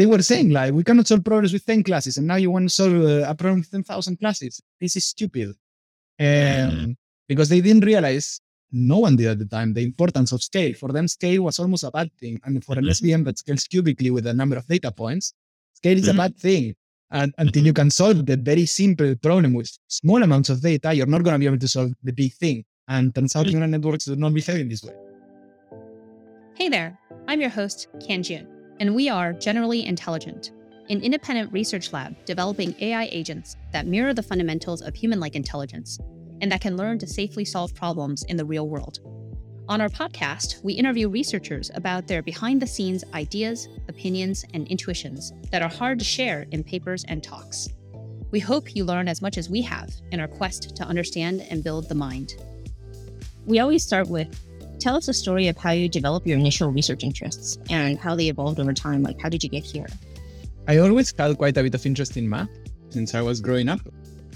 they were saying mm. like, we cannot solve problems with 10 classes. And now you want to solve uh, a problem with 10,000 classes. This is stupid. Um, mm-hmm. because they didn't realize no one did at the time the importance of scale. For them, scale was almost a bad thing. And for an mm-hmm. SVM that scales cubically with a number of data points, scale is a mm-hmm. bad thing. And until you can solve the very simple problem with small amounts of data, you're not going to be able to solve the big thing. And turns out mm. neural networks do not behave in this way. Hey there, I'm your host, Kanjun, and we are Generally Intelligent, an independent research lab developing AI agents that mirror the fundamentals of human like intelligence and that can learn to safely solve problems in the real world. On our podcast, we interview researchers about their behind the scenes ideas, opinions, and intuitions that are hard to share in papers and talks. We hope you learn as much as we have in our quest to understand and build the mind. We always start with tell us a story of how you develop your initial research interests and how they evolved over time. Like, how did you get here? I always had quite a bit of interest in math since I was growing up.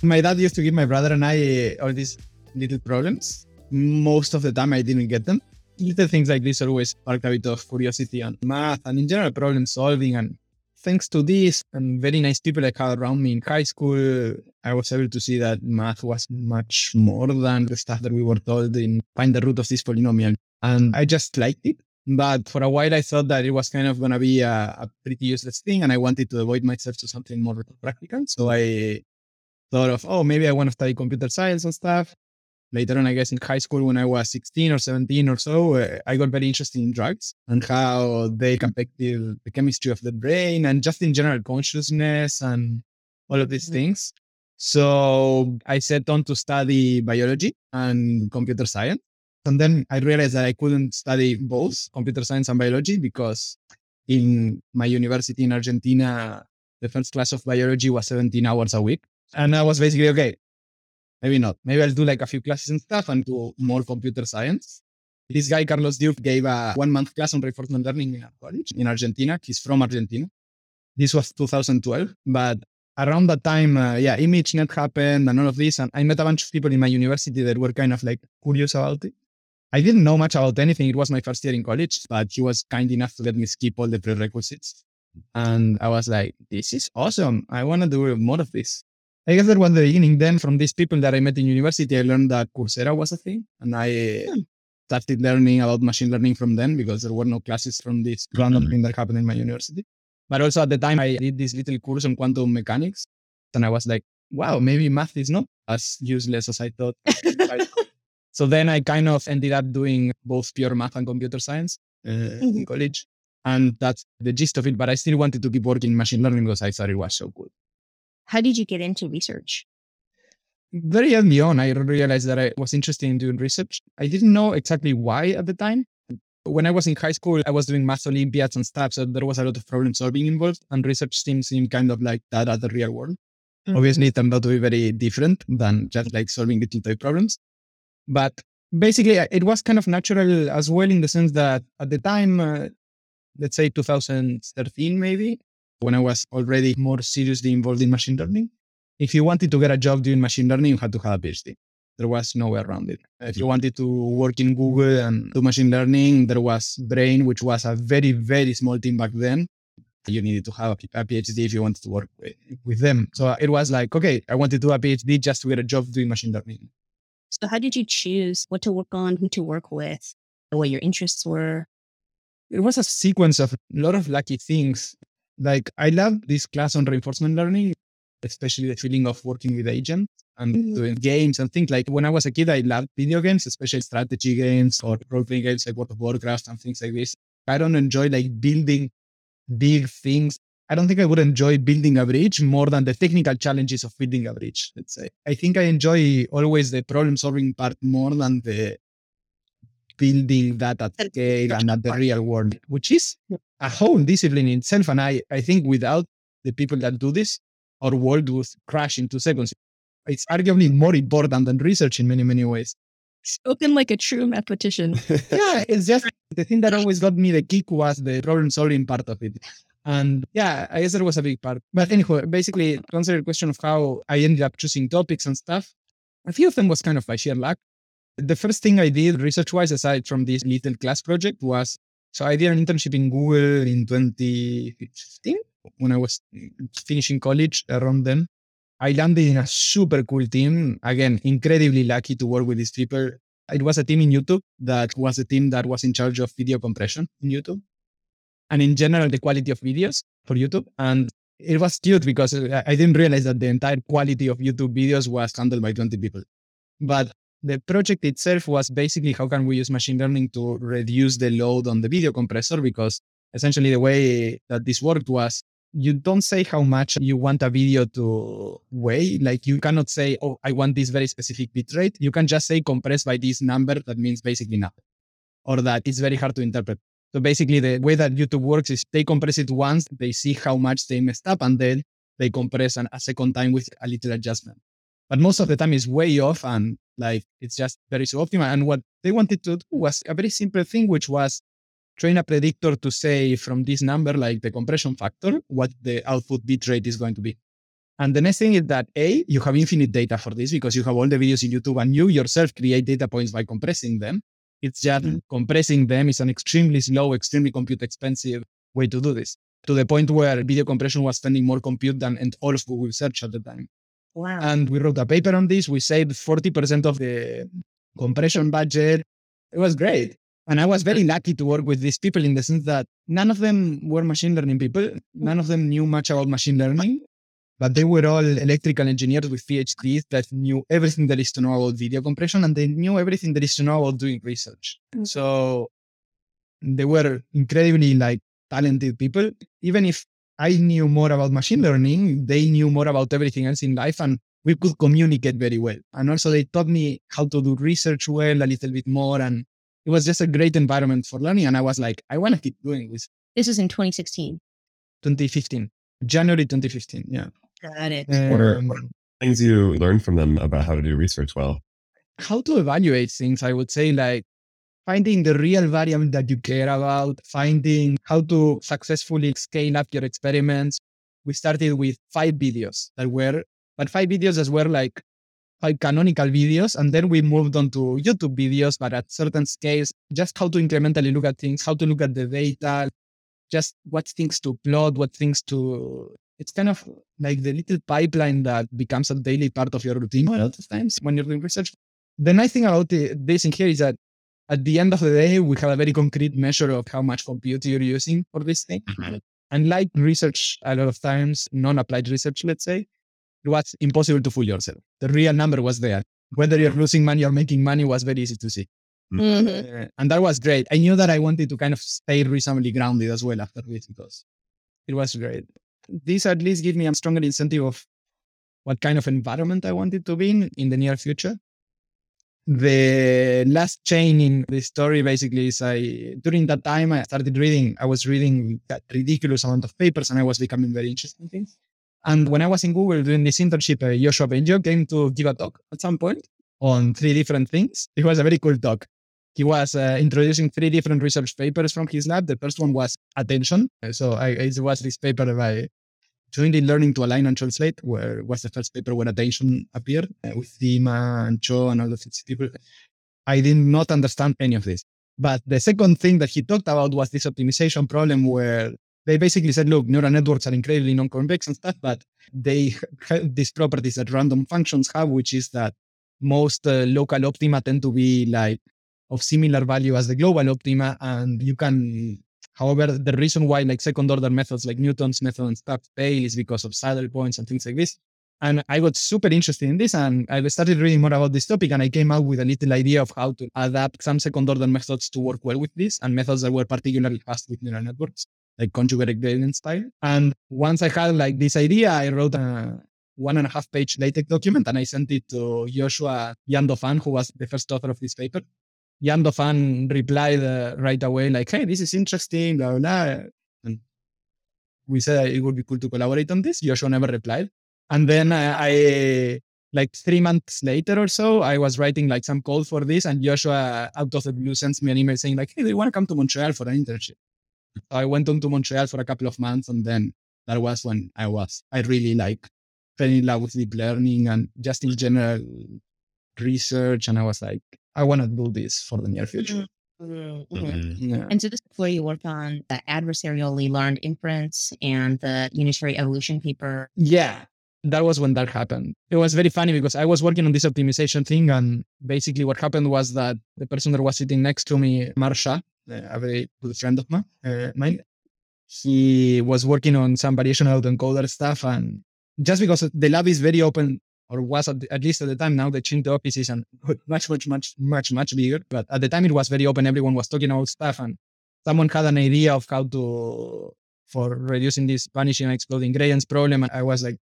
My dad used to give my brother and I uh, all these little problems. Most of the time, I didn't get them. Little things like this always sparked a bit of curiosity on math and in general problem solving. And thanks to this and very nice people I had around me in high school, I was able to see that math was much more than the stuff that we were told in find the root of this polynomial. And I just liked it. But for a while, I thought that it was kind of going to be a, a, pretty useless thing. And I wanted to avoid myself to something more practical. So I thought of, oh, maybe I want to study computer science and stuff. Later on, I guess in high school, when I was 16 or 17 or so, uh, I got very interested in drugs and how they affect the, the chemistry of the brain and just in general consciousness and all of these mm-hmm. things. So I set on to study biology and computer science. And then I realized that I couldn't study both computer science and biology because in my university in Argentina, the first class of biology was 17 hours a week. And I was basically, okay, maybe not. Maybe I'll do like a few classes and stuff and do more computer science. This guy, Carlos Diuk, gave a one month class on reinforcement learning in college in Argentina. He's from Argentina. This was 2012. But around that time, uh, yeah, ImageNet happened and all of this. And I met a bunch of people in my university that were kind of like curious about it. I didn't know much about anything. It was my first year in college, but he was kind enough to let me skip all the prerequisites. And I was like, this is awesome. I want to do more of this. I guess that was the beginning. Then from these people that I met in university, I learned that Coursera was a thing. And I yeah. started learning about machine learning from them because there were no classes from this random mm-hmm. thing that happened in my university. But also at the time, I did this little course on quantum mechanics. And I was like, wow, maybe math is not as useless as I thought. so then I kind of ended up doing both pure math and computer science uh, mm-hmm. in college. And that's the gist of it. But I still wanted to keep working in machine learning because I thought it was so cool. How did you get into research? Very early on, I realized that I was interested in doing research. I didn't know exactly why at the time. When I was in high school, I was doing math Olympiads and stuff. So there was a lot of problem solving involved, and research seemed, seemed kind of like that at the real world. Mm-hmm. Obviously, it turned out to be very different than just like solving little toy problems. But basically, it was kind of natural as well in the sense that at the time, uh, let's say 2013, maybe, when I was already more seriously involved in machine learning. If you wanted to get a job doing machine learning, you had to have a PhD. There was no way around it. If you wanted to work in Google and do machine learning, there was Brain, which was a very, very small team back then. You needed to have a PhD if you wanted to work with them. So uh, it was like, okay, I wanted to do a PhD just to get a job doing machine learning. So how did you choose what to work on, who to work with, what your interests were? It was a sequence of a lot of lucky things. Like I love this class on reinforcement learning, especially the feeling of working with agents and mm-hmm. doing games and things like when I was a kid, I loved video games, especially strategy games or role playing games like World of Warcraft and things like this. I don't enjoy like building big things. I don't think I would enjoy building a bridge more than the technical challenges of building a bridge, let's say. I think I enjoy always the problem solving part more than the building that at scale and at the real world, which is a whole discipline in itself. And I, I think without the people that do this, our world would crash into seconds. It's arguably more important than research in many, many ways. Spoken like a true mathematician. yeah, it's just the thing that always got me the kick was the problem solving part of it. And yeah, I guess that was a big part. But anyway, basically, to answer the question of how I ended up choosing topics and stuff, a few of them was kind of by sheer luck. The first thing I did research wise, aside from this little class project, was so I did an internship in Google in 2015, when I was finishing college around then. I landed in a super cool team. Again, incredibly lucky to work with these people. It was a team in YouTube that was a team that was in charge of video compression in YouTube. And in general, the quality of videos for YouTube. And it was cute because uh, I didn't realize that the entire quality of YouTube videos was handled by 20 people. But the project itself was basically how can we use machine learning to reduce the load on the video compressor because essentially the way that this worked was you don't say how much you want a video to weigh. Like you cannot say, oh, I want this very specific bitrate. You can just say compress by this number. That means basically nothing. Or that it's very hard to interpret. So basically the way that YouTube works is they compress it once, they see how much they messed up, and then they compress an, a second time with a little adjustment. But most of the time is way off and like it's just very suboptimal. And what they wanted to do was a very simple thing, which was train a predictor to say from this number, like the compression factor, what the output bit rate is going to be. And the next thing is that A, you have infinite data for this because you have all the videos in YouTube and you yourself create data points by compressing them. It's just mm-hmm. compressing them is an extremely slow, extremely compute expensive way to do this to the point where video compression was spending more compute than and all of Google search at the time. Wow. And we wrote a paper on this. We saved 40% of the compression budget. It was great. And I was very lucky to work with these people in the sense that none of them were machine learning people. None of them knew much about machine learning, but they were all electrical engineers with PhDs that knew everything there is to know about video compression and they knew everything there is to know about doing research. Mm-hmm. So they were incredibly like talented people. Even if I knew more about machine learning, they knew more about everything else in life and we could communicate very well. And also they taught me how to do research well a little bit more and it was just a great environment for learning. And I was like, I want to keep doing this. This was in 2016. 2015, January 2015. Yeah. Got it. Um, what, are, what are things you learned from them about how to do research well? How to evaluate things, I would say, like finding the real variable that you care about, finding how to successfully scale up your experiments. We started with five videos that were, but five videos as were like five canonical videos. And then we moved on to YouTube videos, but at certain scales, just how to incrementally look at things, how to look at the data, just what things to plot, what things to. It's kind of like the little pipeline that becomes a daily part of your routine a lot of times when you're doing research. The nice thing about this in here is that at the end of the day, we have a very concrete measure of how much compute you're using for this thing. Mm-hmm. And like research, a lot of times, non applied research, let's say, it was impossible to fool yourself. The real number was there. Whether you're losing money or making money was very easy to see. Mm-hmm. Uh, and that was great. I knew that I wanted to kind of stay reasonably grounded as well after this because it was great. This at least gave me a stronger incentive of what kind of environment I wanted to be in in the near future. The last chain in the story basically is I during that time I started reading. I was reading that ridiculous amount of papers and I was becoming very interested in things. And when I was in Google doing this internship, uh, Yoshua Bengio came to give a talk at some point on three different things. It was a very cool talk. He was uh, introducing three different research papers from his lab. The first one was attention. So I, it was this paper by jointly learning to align and translate, where was the first paper where attention appeared uh, with Dima and Cho and all of these people. I did not understand any of this. But the second thing that he talked about was this optimization problem where they basically said, look, neural networks are incredibly non-convex and stuff, but they have these properties that random functions have, which is that most uh, local optima tend to be like of similar value as the global optima. And you can, however, the reason why like second order methods like Newton's method and stuff fail is because of saddle points and things like this. And I got super interested in this and I started reading more about this topic and I came out with a little idea of how to adapt some second order methods to work well with this and methods that were particularly fast with neural networks like conjugate gradient style. And once I had like this idea, I wrote a one and a half page LaTeX document and I sent it to Yoshua Yann Dauphin, who was the first author of this paper. Yann Dauphin replied uh, right away, like, hey, this is interesting, blah, blah, blah. And we said it would be cool to collaborate on this. Yoshua never replied. And then I, I like three months later or so, I was writing like some code for this, and Yoshua out of the blue sends me an email saying like, "Hey, do you want to come to Montreal for an internship?" So I went on to Montreal for a couple of months, and then that was when I was I really like fell in love with deep learning and just in general research. And I was like, I want to do this for the near future. Mm-hmm. Mhm. Mhm. Yeah. And so this is where you worked on the adversarially learned inference and the unitary evolution paper. Yeah, that was when that happened. It was very funny because I was working on this optimization thing, and basically what happened was that the person that was sitting next to me, Marsha, uh, a very good friend of mine, uh, mine, he was working on some variational autoencoder stuff, and just because the lab is very open, or was at, at least at the time. Now the changed the office is and much, much, much, much, much bigger. But at the time it was very open. Everyone was talking about stuff, and someone had an idea of how to for reducing this vanishing and exploding gradients problem. And I was like,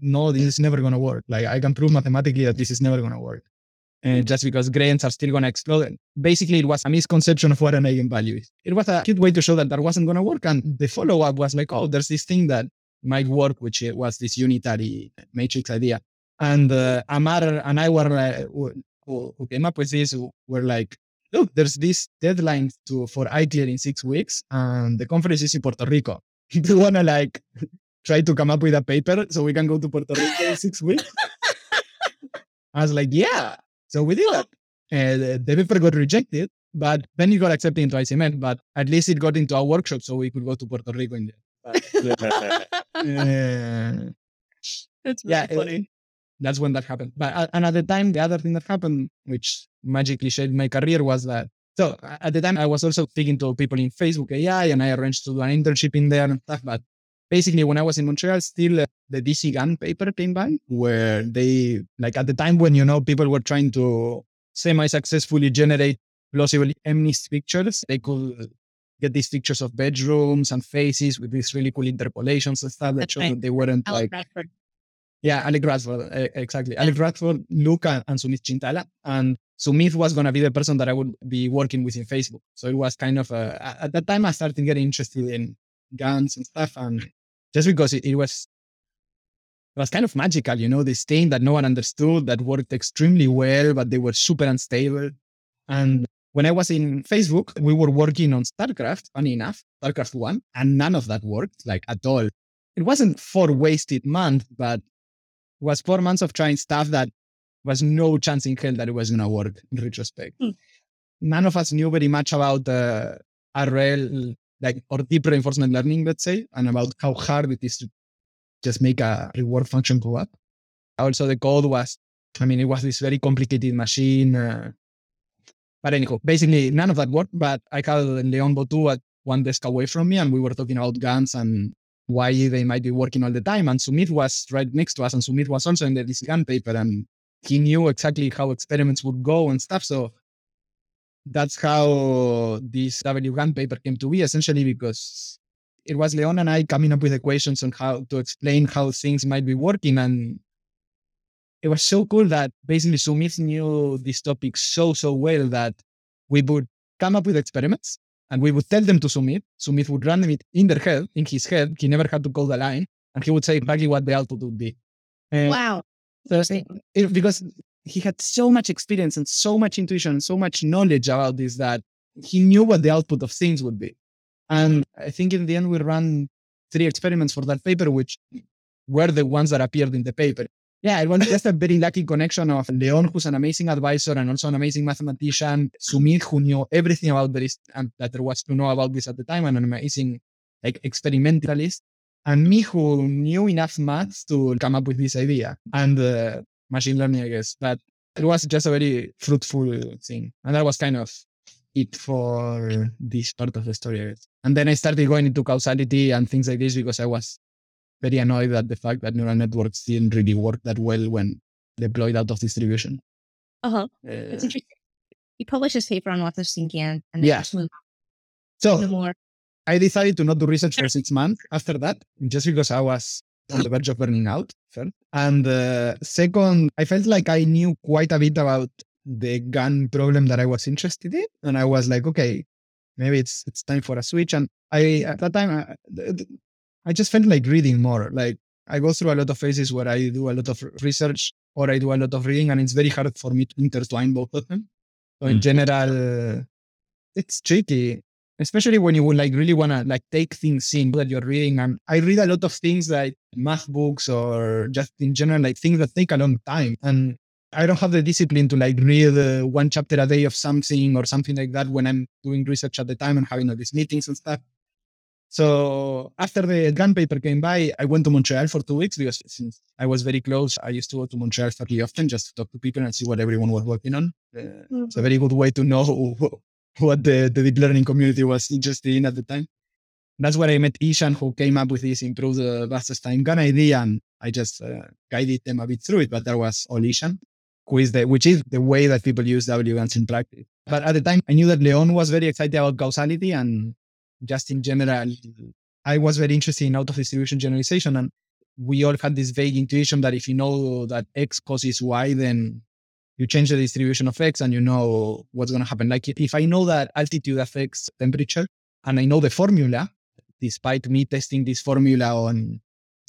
no, this is never going to work. Like I can prove mathematically that this is never going to work. And just because gradients are still going to explode. Basically, it was a misconception of what an eigenvalue is. It was a cute way to show that that wasn't going to work. And the follow up was like, oh, there's this thing that might work, which was this unitary matrix idea. And uh, Amar and I were like, who, who came up with this were like, look, there's this deadline to for ICLR in six weeks, and the conference is in Puerto Rico. Do you wanna like try to come up with a paper so we can go to Puerto Rico in six weeks? I was like, yeah. So we did that. And uh, the paper got rejected, but then it got accepted into ICML, but at least it got into our workshop so we could go to Puerto Rico in there. Uh, That's yeah, it- that's when that happened. But uh, and at the time, the other thing that happened, which magically shaped my career, was that. So at the time, I was also speaking to people in Facebook AI, and I arranged to do an internship in there and stuff. But basically, when I was in Montreal, still uh, the DCGAN paper came by, where they like at the time when you know people were trying to semi-successfully generate plausible MNIST pictures, they could get these pictures of bedrooms and faces with these really cool interpolations and stuff that That's showed right. that they weren't like. Yeah, Alec Radford, exactly. Alec Radford, Luca, and Soumith Chintala. And Sumit was going to be the person that I would be working with in Facebook. So it was kind of, uh, a- at that time, I started getting interested in GANs and stuff. And just because it, it was, it was kind of magical, you know, this thing that no one understood that worked extremely well, but they were super unstable. And when I was in Facebook, we were working on StarCraft, funny enough, StarCraft 1, and none of that worked, like at all. It wasn't four wasted months, but was four months of trying stuff that was no chance in hell that it was going to work in retrospect. Hmm. None of us knew very much about uh, RL, like, or deep reinforcement learning, let's say, and about how hard it is to just make a reward function go up. Also, the code was, I mean, it was this very complicated machine. Uh, but anyhow, basically, none of that worked. But I had Leon Bottou at one desk away from me, and we were talking about GANs and why they might be working all the time. And Soumith was right next to us, and Soumith was also in the GAN paper, and he knew exactly how experiments would go and stuff. So that's how this WGAN paper came to be, essentially because it was Leon and I coming up with equations on how to explain how things might be working. And it was so cool that basically Soumith knew this topic so, so well that we would come up with experiments and we would tell them to submit. Soumith would run it in their head, in his head. He never had to call the line, and he would say exactly what the output would be. And Wow. so it, because he had so much experience and so much intuition and so much knowledge about this that he knew what the output of things would be. And I think in the end, we ran three experiments for that paper, which were the ones that appeared in the paper. Yeah, it was just a very lucky connection of Leon, who's an amazing advisor and also an amazing mathematician, Soumith, who knew everything about this and that there was to know about this at the time, and an amazing like experimentalist, and me, who knew enough maths to come up with this idea and uh, machine learning, I guess. But it was just a very fruitful thing, and that was kind of it for this part of the story. And then I started going into causality and things like this because I was very annoyed at the fact that neural networks didn't really work that well when deployed out of distribution. Uh huh. Uh, It's interesting. You published this paper on what they're thinking, and then Yeah. just move so more. I decided to not do research for six months after that, just because I was on the verge of burning out. First. And uh, second, I felt like I knew quite a bit about the GAN problem that I was interested in, and I was like, okay, maybe it's it's time for a switch. And I at that time, I, th- I just felt like reading more. Like I go through a lot of phases where I do a lot of research or I do a lot of reading, and it's very hard for me to intertwine both of them. So in Mm. general, it's tricky especially when you would like really want to like take things in that you're reading and i read a lot of things like math books or just in general like things that take a long time and I don't have the discipline to like read uh, one chapter a day of something or something like that when I'm doing research at the time and having all these meetings and stuff. So after the GAN paper came by, I went to Montreal for two weeks because since I was very close, I used to go to Montreal fairly often just to talk to people and see what everyone was working on. Uh, It's a very good way to know what the, the deep learning community was interested in at the time. That's where I met Ishan, who came up with this improved uh, Wasserstein GAN idea, and I just uh, guided them a bit through it. But there was all Ishan, who is the which is the way that people use WGANs in practice. But at the time, I knew that Leon was very excited about causality and just in general, I was very interested in out of distribution generalization. And we all had this vague intuition that if you know that X causes Y, then you change the distribution of X and you know what's going to happen. Like if I know that altitude affects temperature and I know the formula, despite me testing this formula on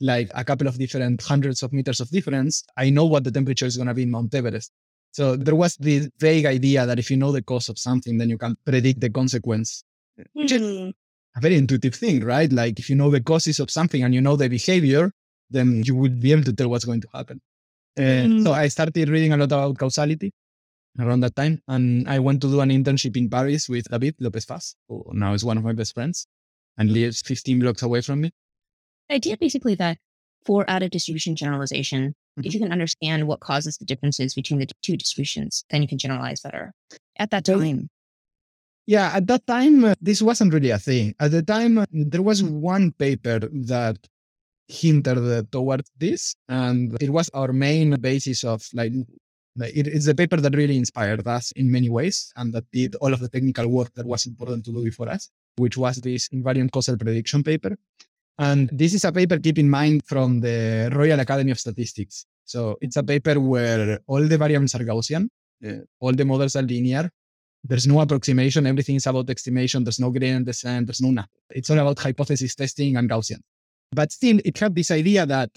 like a couple of different hundreds of meters of difference, I know what the temperature is going to be in Mount Everest. So there was this vague idea that if you know the cause of something, then you can predict the consequence, which is Hmm. a very intuitive thing, right? Like if you know the causes of something and you know the behavior, then you would be able to tell what's going to happen. And so I started reading a lot about causality around that time. And I went to do an internship in Paris with David Lopez Paz, who now is one of my best friends and lives 15 blocks away from me. The idea basically that for out of distribution generalization, if mm-hmm. you can understand what causes the differences between the two distributions, then you can generalize better. At that time, Yeah, at that time, uh, this wasn't really a thing. At the time, uh, there was one paper that hinted uh, towards this, and it was our main basis of like, it, it's a paper that really inspired us in many ways, and that did all of the technical work that was important to do before us, which was this invariant causal prediction paper. And this is a paper, keep in mind, from the Royal Academy of Statistics. So it's a paper where all the variables are Gaussian, uh, all the models are linear, there's no approximation. Everything is about estimation. There's no gradient descent. There's no nothing. It's all about hypothesis testing and Gaussian. But still, it had this idea that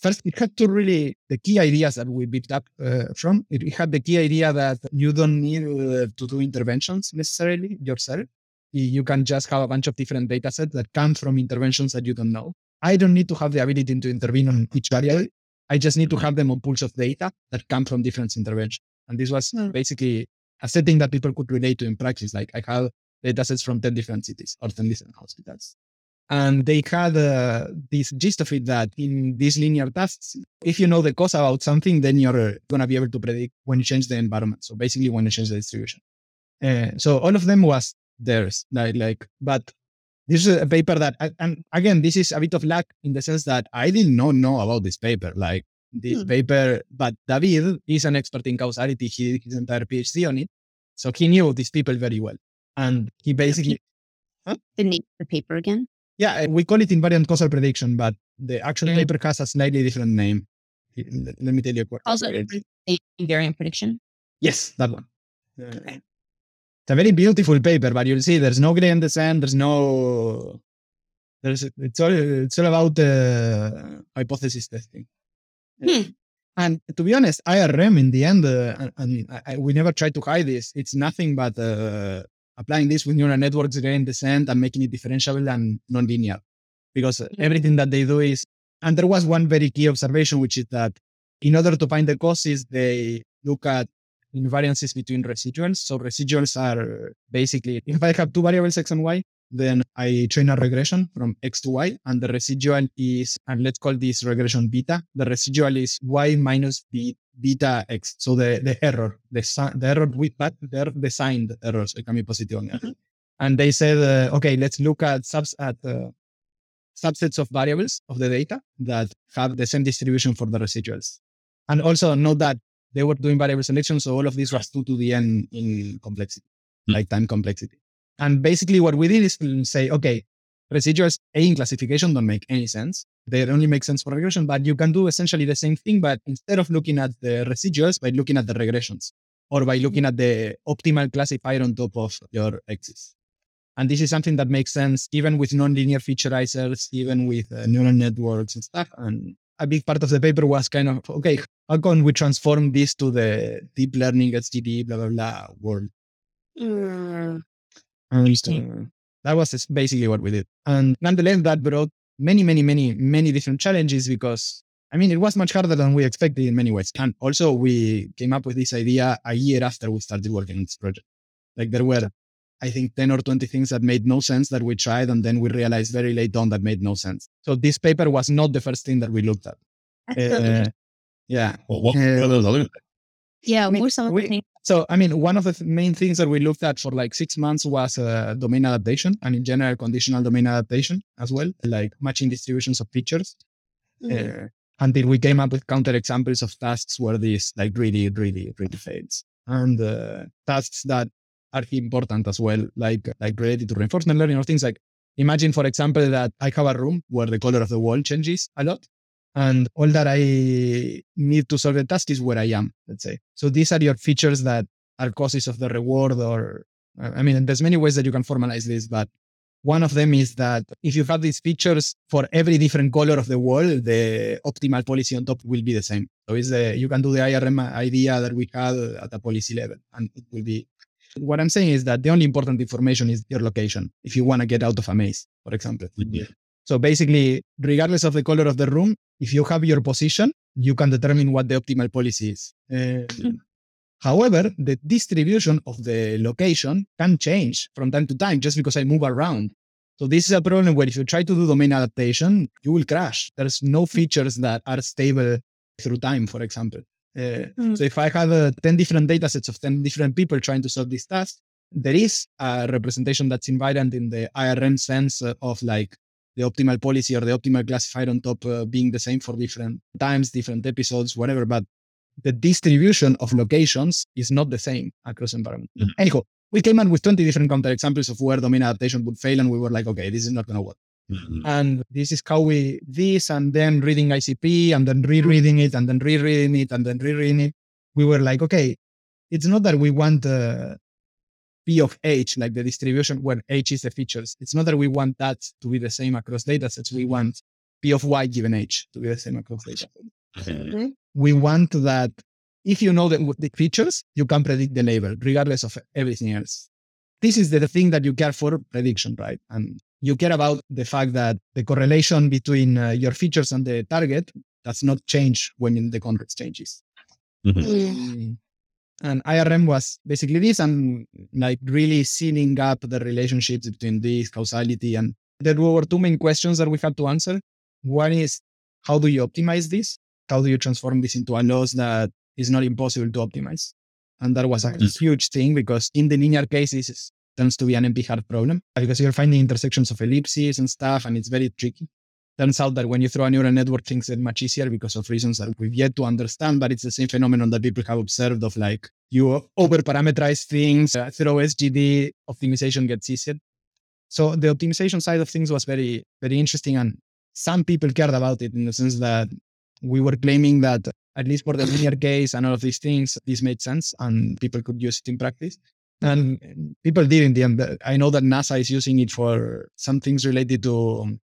first, it had to really the key ideas that we picked up uh, from. It, had the key idea that you don't need uh, to do interventions necessarily yourself. You can just have a bunch of different data sets that come from interventions that you don't know. I don't need to have the ability to intervene on each variable. I just need to have them on pools of data that come from different interventions. And this was Hmm. basically a setting that people could relate to in practice. Like I have data sets from 10 different cities or 10 different hospitals. And they had uh, this gist of it that in these linear tasks, if you know the cause about something, then you're going to be able to predict when you change the environment. So basically when you change the distribution. Uh, so all of them was theirs. Like, like, but this is a paper that, and again, this is a bit of luck in the sense that I did not know about this paper. Like this Hmm. paper, but David is an expert in causality. He did his entire PhD on it. So he knew these people very well. And he basically, The name of the paper again? yeah, we call it invariant causal prediction, but the actual Mm. paper has a slightly different name. Let me tell you. what- also what it is. a invariant prediction. Yes, that one. Uh, It's a very beautiful paper, but you'll see there's no gradient descent. There's no. There's it's all it's all about uh, hypothesis testing. Hmm. And to be honest, IRM in the end, uh, I- I mean, I, we never try to hide this. It's nothing but uh, applying this with neural networks, gradient descent, and making it differentiable and nonlinear. Because uh, everything that they do is, and there was one very key observation, which is that in order to find the causes, they look at invariances between residuals. So residuals are basically, if I have two variables, x and y, then I train a regression from x to y, and the residual is, and let's call this regression beta. The residual is y minus b, beta x. So the, the error, the, the error with that, the, error- the signed errors, it can be positive or negative. And they said, uh, okay, let's look at subs at uh, subsets of variables of the data that have the same distribution for the residuals. And also note that they were doing variable selection, so all of this was 2 to the n in complexity, Hmm. like time complexity. And basically what we did is say, okay, residuals A in classification don't make any sense. They only make sense for regression, but you can do essentially the same thing, but instead of looking at the residuals, by looking at the regressions or by looking at the optimal classifier on top of your axis. And this is something that makes sense even with nonlinear featureizers, even with uh, neural networks and stuff. And a big part of the paper was kind of, okay, how can we transform this to the deep learning, SGD, blah, blah, blah world? Mm. And uh, that was basically what we did. And nonetheless, that brought many, many, many, many different challenges because I mean, it was much harder than we expected in many ways. And also, we came up with this idea a year after we started working on this project. Like there were, I think, 10 or 20 things that made no sense that we tried. And then we realized very late on that made no sense. So this paper was not the first thing that we looked at. Uh, yeah. Well, what Uh, are those other Yeah, I mean, what are some of we- the things? So, I mean, one of the th- main things that we looked at for like six months was uh, domain adaptation and in general, conditional domain adaptation as well, like matching distributions of features. Mhm. Uh, until we came up with counter examples of tasks where this like really, really, really fails. And uh, tasks that are important as well, like like related to reinforcement learning or things like imagine, for example, that I have a room where the color of the wall changes a lot. And all that I need to solve the task is where I am, let's say. So these are your features that are causes of the reward or uh, I mean, there's many ways that you can formalize this, but one of them is that if you have these features for every different color of the wall, the optimal policy on top will be the same. So it's the, you can do the IRM idea that we had at a policy level, and it will be. What I'm saying is that the only important information is your location. If you want to get out of a maze, for example. So basically, regardless of the color of the room, if you have your position, you can determine what the optimal policy is. Uh, However, the distribution of the location can change from time to time just because I move around. So this is a problem where if you try to do domain adaptation, you will crash. There's no features that are stable through time, for example. Uh, Mm. So if I have uh, 10 different data sets of 10 different people trying to solve this task, there is a representation that's invariant in the IRM sense of like the optimal policy or the optimal classifier on top uh, being the same for different times, different episodes, whatever. But the distribution of locations is not the same across environment. Mhm. Anyhow, we came up with 20 different counterexamples of where domain adaptation would fail, and we were like, okay, this is not going to work. Mhm. And this is how we this, and then reading ICP, and then rereading it, and then rereading it, and then rereading it. We were like, okay, it's not that we want uh, P of H, like the distribution where H is the features. It's not that we want that to be the same across data sets. We want P of Y given H to be the same across data sets we want that if you know the, the features, you can predict the label regardless of everything else. This is the thing that you care for prediction, right? And you care about the fact that the correlation between uh, your features and the target does not change when the context changes. Mhm. Mm. And IRM was basically this and like really sealing up the relationships between this causality. And there were two main questions that we had to answer. One is how do you optimize this? How do you transform this into a loss that is not impossible to optimize? And that was a mm. huge thing because in the linear case, this tends to be an NP hard problem because you're finding intersections of ellipses and stuff, and it's very tricky. Turns out that when you throw a neural network, things get much easier because of reasons that we've yet to understand, but it's the same phenomenon that people have observed of like you over parameterize things, uh, throw SGD, optimization gets easier. So the optimization side of things was very, very interesting. And some people cared about it in the sense that we were claiming that at least for the linear case and all of these things, this made sense and people could use it in practice. And people did in the end. I know that NASA is using it for some things related to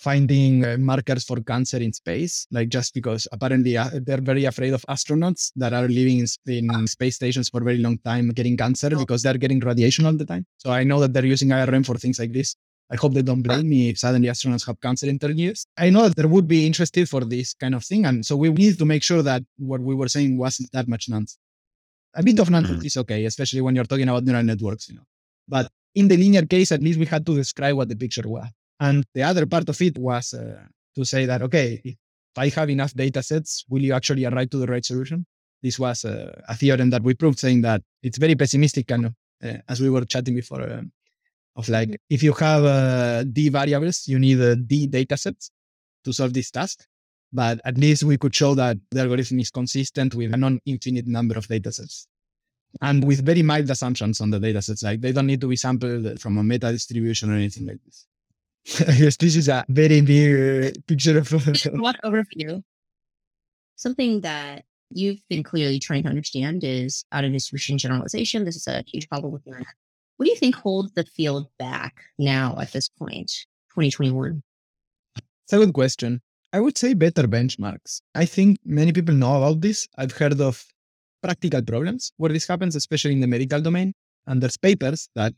finding uh, markers for cancer in space, like just because apparently uh, they're very afraid of astronauts that are living in, in space stations for a very long time getting cancer because they're getting radiation all the time. So I know that they're using IRM for things like this. I hope they don't blame me if suddenly astronauts have cancer in 10 years. I know that there would be interested for this kind of thing. And so we need to make sure that what we were saying wasn't that much nonsense. A bit of nonsense is okay, especially when you're talking about neural networks, you know. But in the linear case, at least we had to describe what the picture was. And the other part of it was uh, to say that, okay, if I have enough data sets, will you actually arrive to the right solution? This was uh, a theorem that we proved saying that it's very pessimistic, kind of, uh, as we were chatting before, um, of like, if you have uh, D variables, you need uh, D data sets to solve this task. But at least we could show that the algorithm is consistent with a non-infinite number of data sets and with very mild assumptions on the data sets. Like they don't need to be sampled from a meta distribution or anything like this. I guess this is a very big uh, picture of What overview? Something that you've been clearly trying to understand is out of distribution generalization. This is a huge problem with net. What do you think holds the field back now at this point, 2021? It's a good question. I would say better benchmarks. I think many people know about this. I've heard of practical problems where this happens, especially in the medical domain. And there's papers that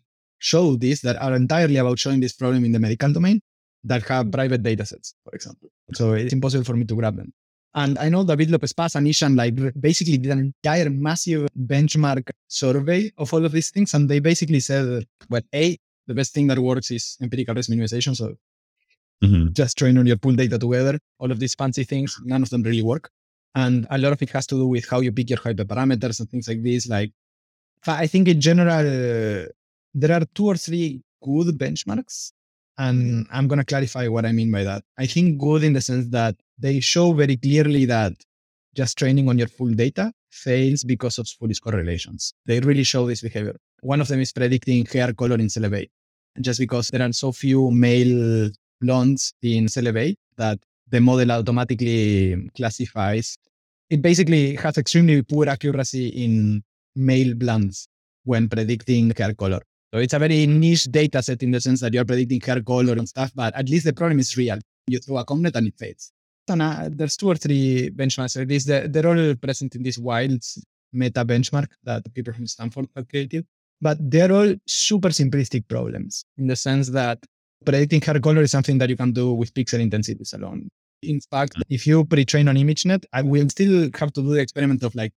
show this that are entirely about showing this problem in the medical domain that have private data sets, for example. So it's impossible for me to grab them. And I know David Lopez Paz and Ishan like basically did an entire massive benchmark survey of all of these things. And they basically said, well, A, the best thing that works is empirical risk minimization. So Mhm. just train on your pool data together. All of these fancy things, none of them really work. And a lot of it has to do with how you pick your hyperparameters and things like this. Like, I think in general, uh, there are two or three good benchmarks. And mm-hmm. I'm going to clarify what I mean by that. I think good in the sense that they show very clearly that just training on your full data fails because of foolish correlations. They really show this behavior. One of them is predicting hair color in CelebA. Just because there are so few male blondes in CelebA that the model automatically classifies. It basically has extremely poor accuracy in male blondes when predicting hair color. So it's a very niche data set in the sense that you're predicting hair color and stuff, but at least the problem is real. You throw a ConvNet and it fades. And uh, there's two or three benchmarks like this. They're, they're all present in this wild meta benchmark that the people from Stanford have created. But they're all super simplistic problems in the sense that predicting hair color is something that you can do with pixel intensities alone. In fact, if you pre-train on ImageNet, I will still have to do the experiment of like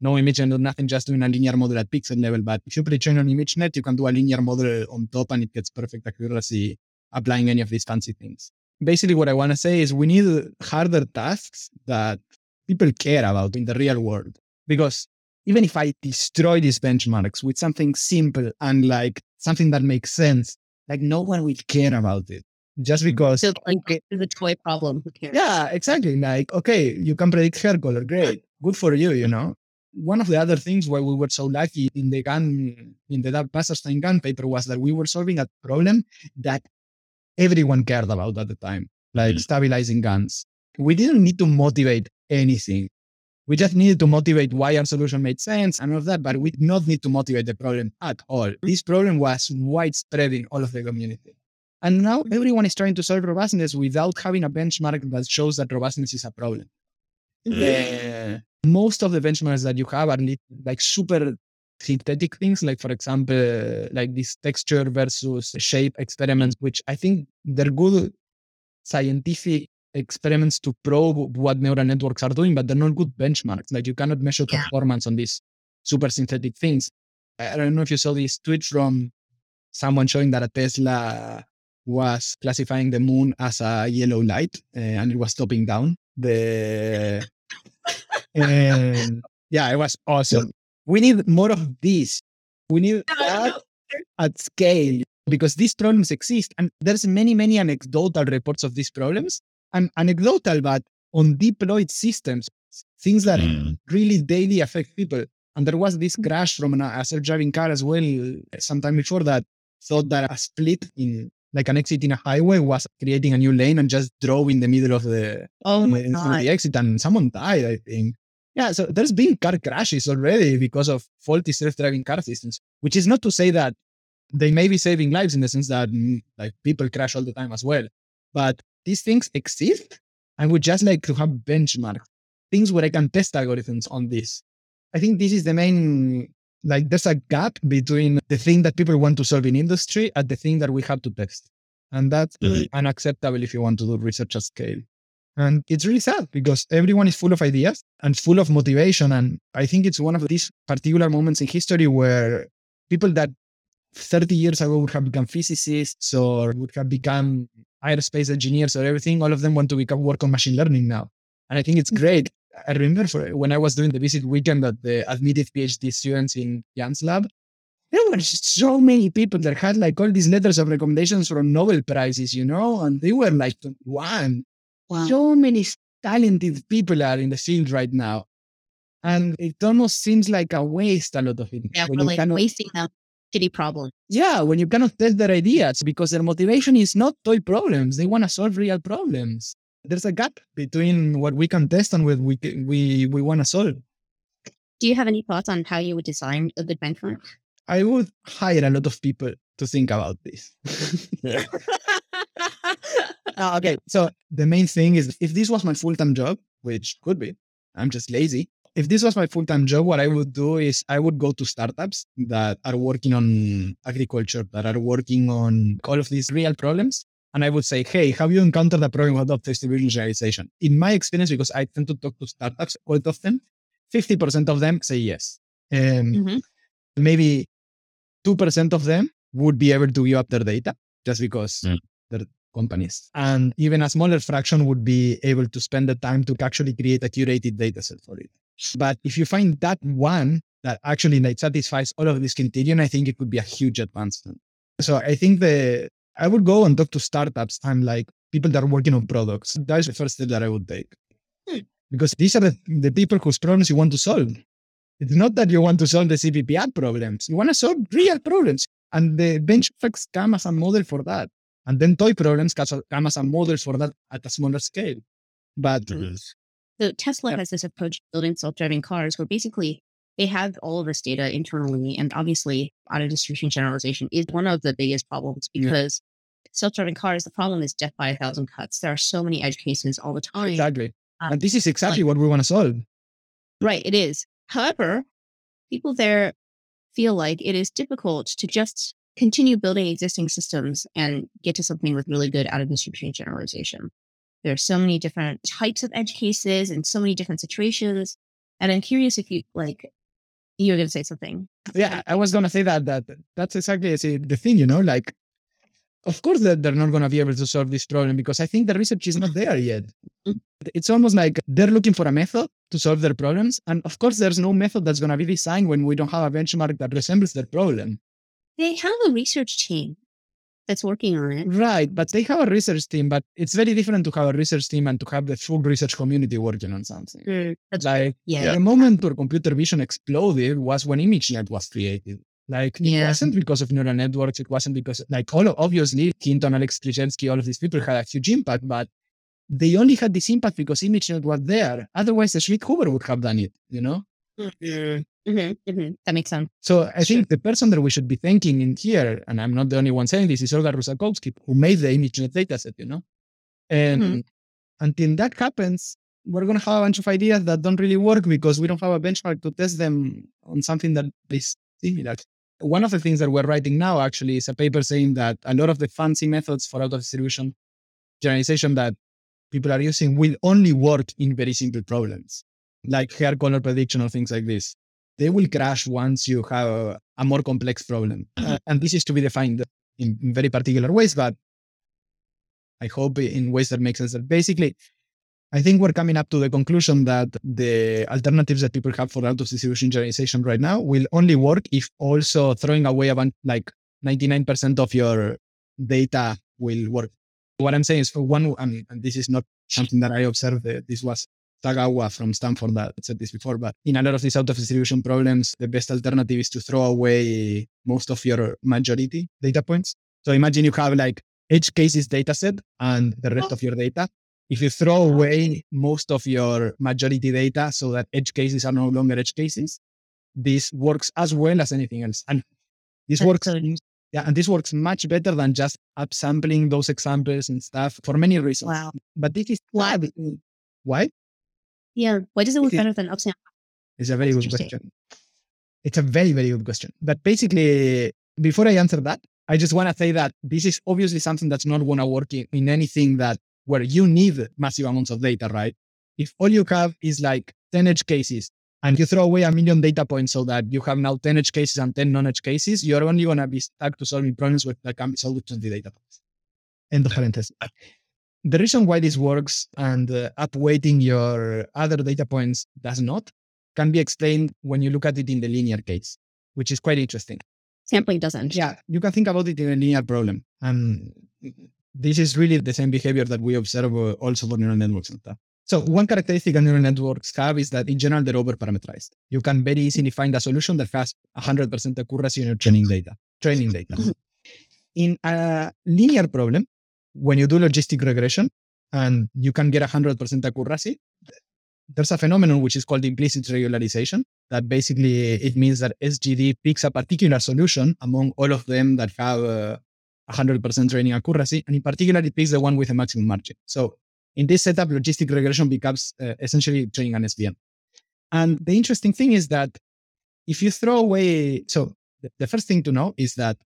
no image and nothing, just doing a linear model at pixel level. But if you pre-train on ImageNet, you can do a linear model on top and it gets perfect accuracy applying any of these fancy things. Basically, what I want to say is we need harder tasks that people care about in the real world. Because even if I destroy these benchmarks with something simple and like something that makes sense, like no one will care about it. Just mm-hmm. because So like okay, the toy problem. Who cares? yeah, exactly. Like, okay, you can predict hair color. Great. Good for you, you know. One of the other things why we were so lucky in the GAN, in the Wasserstein GAN paper was that we were solving a problem that everyone cared about at the time, like Mhm. stabilizing GANs. We didn't need to motivate anything. We just needed to motivate why our solution made sense and all of that, but we did not need to motivate the problem at all. This problem was widespread in all of the community. And now everyone is trying to solve robustness without having a benchmark that shows that robustness is a problem. Uh, most of the benchmarks that you have are like super synthetic things, like for example, like this texture versus shape experiments, which I think they're good scientific experiments to probe what neural networks are doing, but they're not good benchmarks. Like you cannot measure Yeah. performance on these super synthetic things. I don't know if you saw this tweet from someone showing that a Tesla was classifying the moon as a yellow light uh, and it was stopping down the and yeah it was awesome. We need more of this we need that at scale because these problems exist and there's many many anecdotal reports of these problems and anecdotal but on deployed systems things that Mm. really daily affect people. And there was this crash from an, a self-driving car as well sometime before that thought that a split in like an exit in a highway was creating a new lane and just drove in the middle of the Oh my through god. the exit and someone died, I think. Yeah, so there's been car crashes already because of faulty self-driving car systems, which is not to say that they may be saving lives in the sense that mm, like people crash all the time as well. But these things exist i would just like to have benchmarks, things where I can test algorithms on this. I think this is the main like there's a gap between the thing that people want to solve in industry and the thing that we have to test. And that's Mhm. unacceptable if you want to do research at scale. And it's really sad because everyone is full of ideas and full of motivation. And I think it's one of these particular moments in history where people that 30 years ago would have become physicists or would have become aerospace engineers or everything, all of them want to become work on machine learning now. And I think it's great. I remember for, when I was doing the visit weekend at the admitted PhD students in Jan's lab, there were so many people that had like all these letters of recommendations from Nobel Prizes, you know, and they were like one. Wow. So many talented people are in the field right now. And it almost seems like a waste, a lot of it. Yeah, when we're like cannot- wasting them. Shitty problem. yeah, when you cannot test their ideas because their motivation is not toy problems. They want to solve real problems. There's a gap between what we can test and what we we we want to solve. Do you have any thoughts on how you would design a good benchmark? I would hire a lot of people to think about this. Ah, okay, so the main thing is if this was my full time job, which could be, I'm just lazy. If this was my full time job, what I would do is I would go to startups that are working on agriculture, that are working on all of these real problems, and I would say, hey, have you encountered a problem with distribution generalization? In my experience, because I tend to talk to startups quite often, 50% of them say yes. Um, Mhm. Maybe 2% of them would be able to give up their data just because Mm. they're companies. And even a smaller fraction would be able to spend the time to actually create a curated data set for it. But if you find that one that actually like satisfies all of these criteria, I think it could be a huge advancement. So I think the I would go and talk to startups and like people that are working on products. That's the first step that I would take. Hmm. Because these are the, the people whose problems you want to solve. It's not that you want to solve the CPP ad problems. You want to solve real problems. And the benchmarks come as a model for that. And then toy problems come as a model for that at a smaller scale. But So Tesla has this approach building self-driving cars where basically they have all of this data internally and obviously auto distribution generalization is one of the biggest problems Yeah. Because self-driving cars, the problem is death by a thousand cuts. There are so many edge cases all the time. exactly. Um, and this is exactly what we want to solve. Right, it is. However, people there feel like it is difficult to just continue building existing systems and get to something with really good out of distribution generalization. There are so many different types of edge cases and so many different situations. And I'm curious if you like you were gonna say something. yeah i was gonna say that that that's exactly the thing you know like of course that they're not gonna be able to solve this problem because i think the research is not there yet Mm. it's almost like they're looking for a method to solve their problems and of course there's no method that's gonna be designed when we don't have a benchmark that resembles their problem They have a research team that's working on it. right but they have a research team but it's very different to have a research team and to have the full research community working on something That's like yeah. the moment where computer vision exploded was when ImageNet was created. Like it Yeah. wasn't because of neural networks. It wasn't because like all of, obviously Hinton, Alex Krizhevsky, all of these people had a huge impact, but they only had this impact because ImageNet was there. Otherwise, the Schmidhuber would have done it. You know. Mhm, mhm. That makes sense. So I think the person that we should be thanking in here, and I'm not the only one saying this, is Olga Russakovsky, who made the ImageNet dataset. You know, and Mhm. until that happens, we're going to have a bunch of ideas that don't really work because we don't have a benchmark to test them on something that is similar. One of the things that we're writing now actually is a paper saying that a lot of the fancy methods for out of distribution generalization that people are using will only work in very simple problems, like hair color prediction or things like this. They will crash once you have a, more complex problem. Uh, and this is to be defined in, in very particular ways, but I hope in ways that make sense. That basically, I think we're coming up to the conclusion that the alternatives that people have for out of distribution generalization right now will only work if also throwing away about like 99% of your data will work. What I'm saying is for one, I mean, and this is not something that I observed. uh, This was Sagawa from Stanford that said this before, but in a lot of these out of distribution problems, the best alternative is to throw away most of your majority data points. So imagine you have like edge cases data set and the rest of your data. If you throw away most of your majority data so that edge cases are no longer edge cases, this works as well as anything else. And this That's works yeah, and this works much better than just upsampling those examples and stuff for many reasons. Wow. But this is Why? why? Yeah. Why does it work It is- better than upsample? It's a very good question. It's a very, very good question. But basically, before I answer that, I just want to say that this is obviously something that's not going to work in, in anything that where you need massive amounts of data, right? If all you have is like 10 edge cases and you throw away a million data points so that you have now 10 edge cases and 10 non-edge cases, you're only going to be stuck to solving problems with, that can be solved with 20 data points. End of parenthesis. The reason why this works and uh, upweighting your other data points does not can be explained when you look at it in the linear case, which is quite interesting. Sampling doesn't. Yeah, you can think about it in a linear problem. And this is really the same behavior that we observe uh, also for neural networks and stuff. So one characteristic that neural networks have is that in general, they're over-parameterized. You can very easily find a solution that has 100% accuracy in your training data. Training data. In a linear problem, when you do logistic regression and you can get 100% accuracy, there's a phenomenon which is called implicit regularization. That basically it means that SGD picks a particular solution among all of them that have uh, 100% training accuracy, and in particular, it picks the one with the maximum margin. So in this setup, logistic regression becomes uh, essentially training an SVM. And the interesting thing is that if you throw away, so the, the first thing to know is that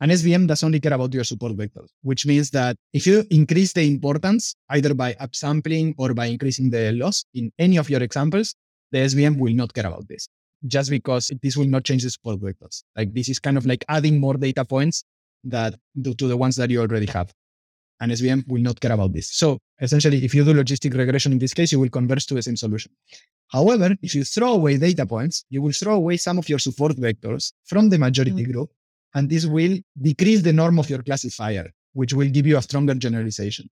An SVM does only care about your support vectors, which means that if you increase the importance either by upsampling or by increasing the loss in any of your examples, the SVM will not care about this just because this will not change the support vectors. Like this is kind of like adding more data points that to, to the ones that you already have. And SVM will not care about this. So essentially, if you do logistic regression in this case, you will converge to the same solution. However, if you throw away data points, you will throw away some of your support vectors from the majority Mm. group, and this will decrease the norm of your classifier, which will give you a stronger generalization.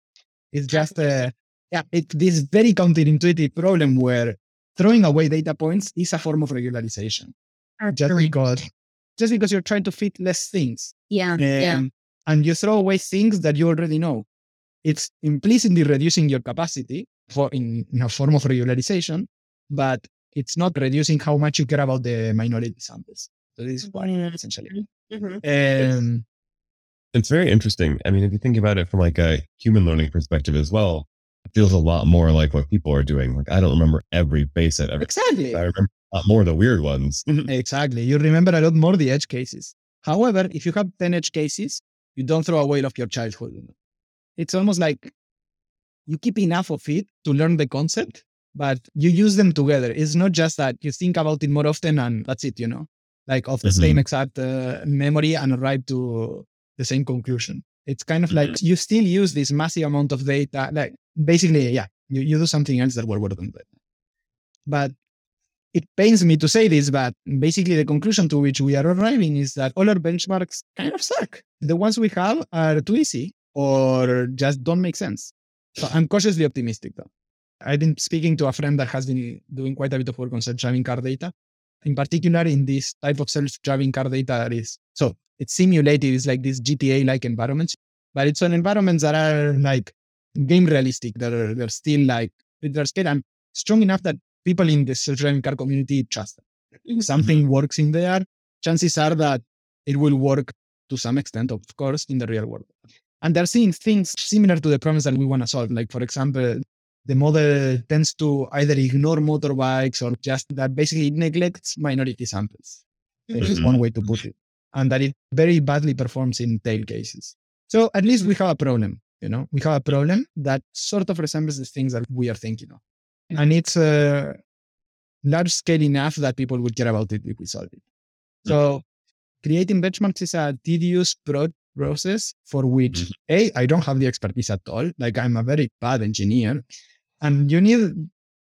It's just a yeah, it this very counterintuitive problem where throwing away data points is a form of regularization. Just because just because you're trying to fit less things. Yeah. yeah. Um, and you throw away things that you already know. It's implicitly reducing your capacity for in, in a form of regularization, but it's not reducing how much you care about the minority samples. So this is why essentially. Mhm. Um, It's very interesting. I mean, if you think about it from like a human learning perspective as well, it feels a lot more like what people are doing. Like I don't remember every base set ever. exactly. I remember a lot more the weird ones. Exactly. You remember a lot more the edge cases. However, if you have 10 edge cases, you don't throw away all of your childhood. It's almost like you keep enough of it to learn the concept, but you use them together. It's not just that you think about it more often and that's it, you know, like of the Mhm. same exact uh, memory and arrive to the same conclusion. It's kind of like you still use this massive amount of data. Like basically, yeah, you, you do something else that we're working with. But it pains me to say this, but basically the conclusion to which we are arriving is that all our benchmarks kind of suck. The ones we have are too easy or just don't make sense. So I'm cautiously optimistic though. I've been speaking to a friend that has been doing quite a bit of work on self-driving car data, in particular in this type of self-driving car data that is so it's simulated, it's like these GTA-like environments, but it's on environments that are like game realistic, that are they're still like they're scale and strong enough that people in the self-driving car community trust them. Mhm. Something works in there, chances are that it will work to some extent, of course, in the real world. And they're seeing things similar to the problems that we want to solve. Like, for example, the model tends to either ignore motorbikes or just that basically it neglects minority samples. This is Mhm. one way to put it. And that it very badly performs in tail cases. So at least we have a problem, you know, we have a problem that sort of resembles the things that we are thinking of. And it's uh, large scale enough that people would care about it if we solve it. So creating benchmarks is a tedious pro- process for which Mhm. A, I don't have the expertise at all. Like I'm a very bad engineer. And you need,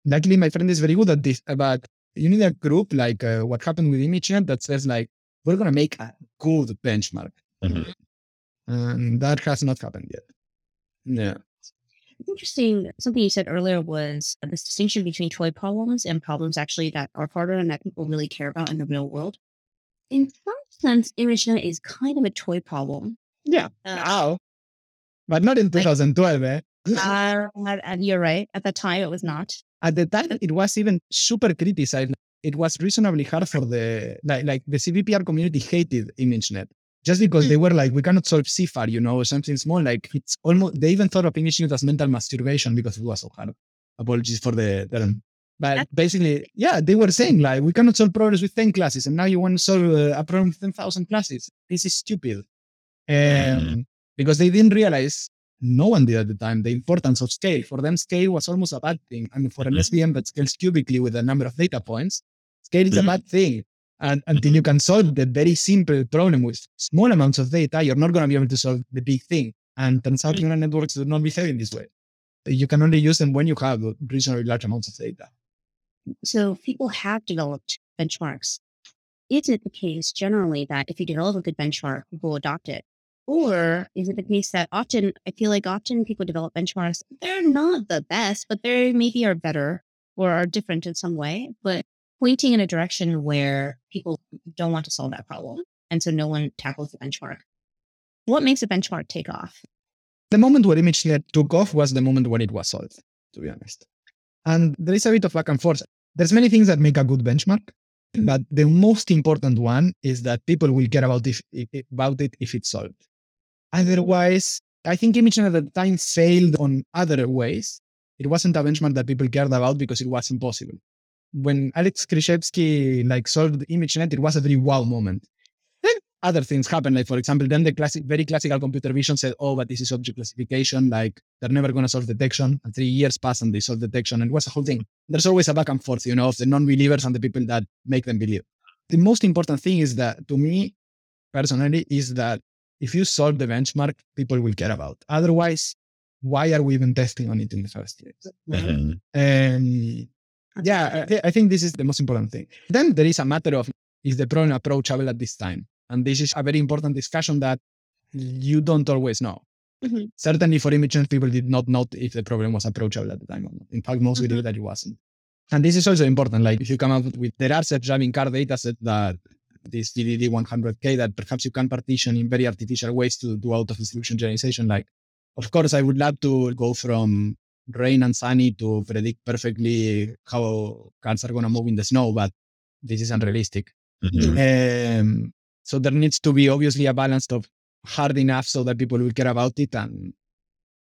luckily my friend is very good at this, but you need a group like uh, what happened with ImageNet that says like, we're going to make a good benchmark. Mhm. And that has not happened yet. Yeah. Interesting. Something you said earlier was uh, this distinction between toy problems and problems actually that are harder and that people really care about in the real world. In some sense, ImageNet is kind of a toy problem. Yeah. Uh, Now. But not in 2012. Eh? uh, and you're right. At the time, it was not. At the time, it was even super criticized. It was reasonably hard for the, like, like the CVPR community hated ImageNet just because they were like, we cannot solve CIFAR, you know, or something small. Like it's almost, they even thought of finishing it as mental masturbation because it was so hard. Apologies for the term. But basically, yeah, they were saying like, we cannot solve problems with 10 classes and now you want to solve uh, a problem with 10,000 classes. This is stupid. Um, because they didn't realize no one did at the time the importance of scale. For them, scale was almost a bad thing. And for an. SVM that scales cubically with a number of data points, scale is a Mhm. bad thing. And until you mm-hmm. can solve the very simple problem with small amounts of data, you're not going to be able to solve the big thing. And mm-hmm. turns out neural networks do not behave in this way. You can only use them when you have reasonably large amounts of data. So people have developed benchmarks. Is it the case generally that if you develop a good benchmark, people will adopt it? Or is it the case that often, I feel like often people develop benchmarks, they're not the best, but they maybe are better or are different in some way, but pointing in a direction where people don't want to solve that problem. And so no one tackles the benchmark. What makes a benchmark take off? The moment where ImageNet took off was the moment when it was solved, to be honest. And there is a bit of back and forth. There's many things that make a good benchmark, but the most important one is that people will care about if, if about it if it's solved. Otherwise, I think ImageNet at the time failed on other ways. It wasn't a benchmark that people cared about because it was impossible. When Alex Krizhevsky like solved ImageNet, it was a very wow moment. Then other things happen. Like for example, then the classic, very classical computer vision said, "Oh, but this is object classification. Like they're never going to solve detection." And three years passed, and they solved detection, and it was a whole thing. There's always a back and forth, you know, of the non-believers and the people that make them believe. The most important thing is that, to me, personally, is that if you solve the benchmark, people will care about. Otherwise, why are we even testing on it in the first place? Mhm. And yeah, I, thi- I think this is the most important thing. Then there is a matter of is the problem approachable at this time? And this is a very important discussion that you don't always know. Mhm. Certainly for images, people did not know if the problem was approachable at the time or not. In fact, most believe that it wasn't. And this is also important. Like if you come up with, there are self-driving car data set that this BDD 100K that perhaps you can partition in very artificial ways to do out of distribution generalization. Like, of course, I would love to go from rain and sunny to predict perfectly how cars are going to move in the snow, but this is unrealistic. Mhm. Um, so there needs to be obviously a balance of hard enough so that people will care about it and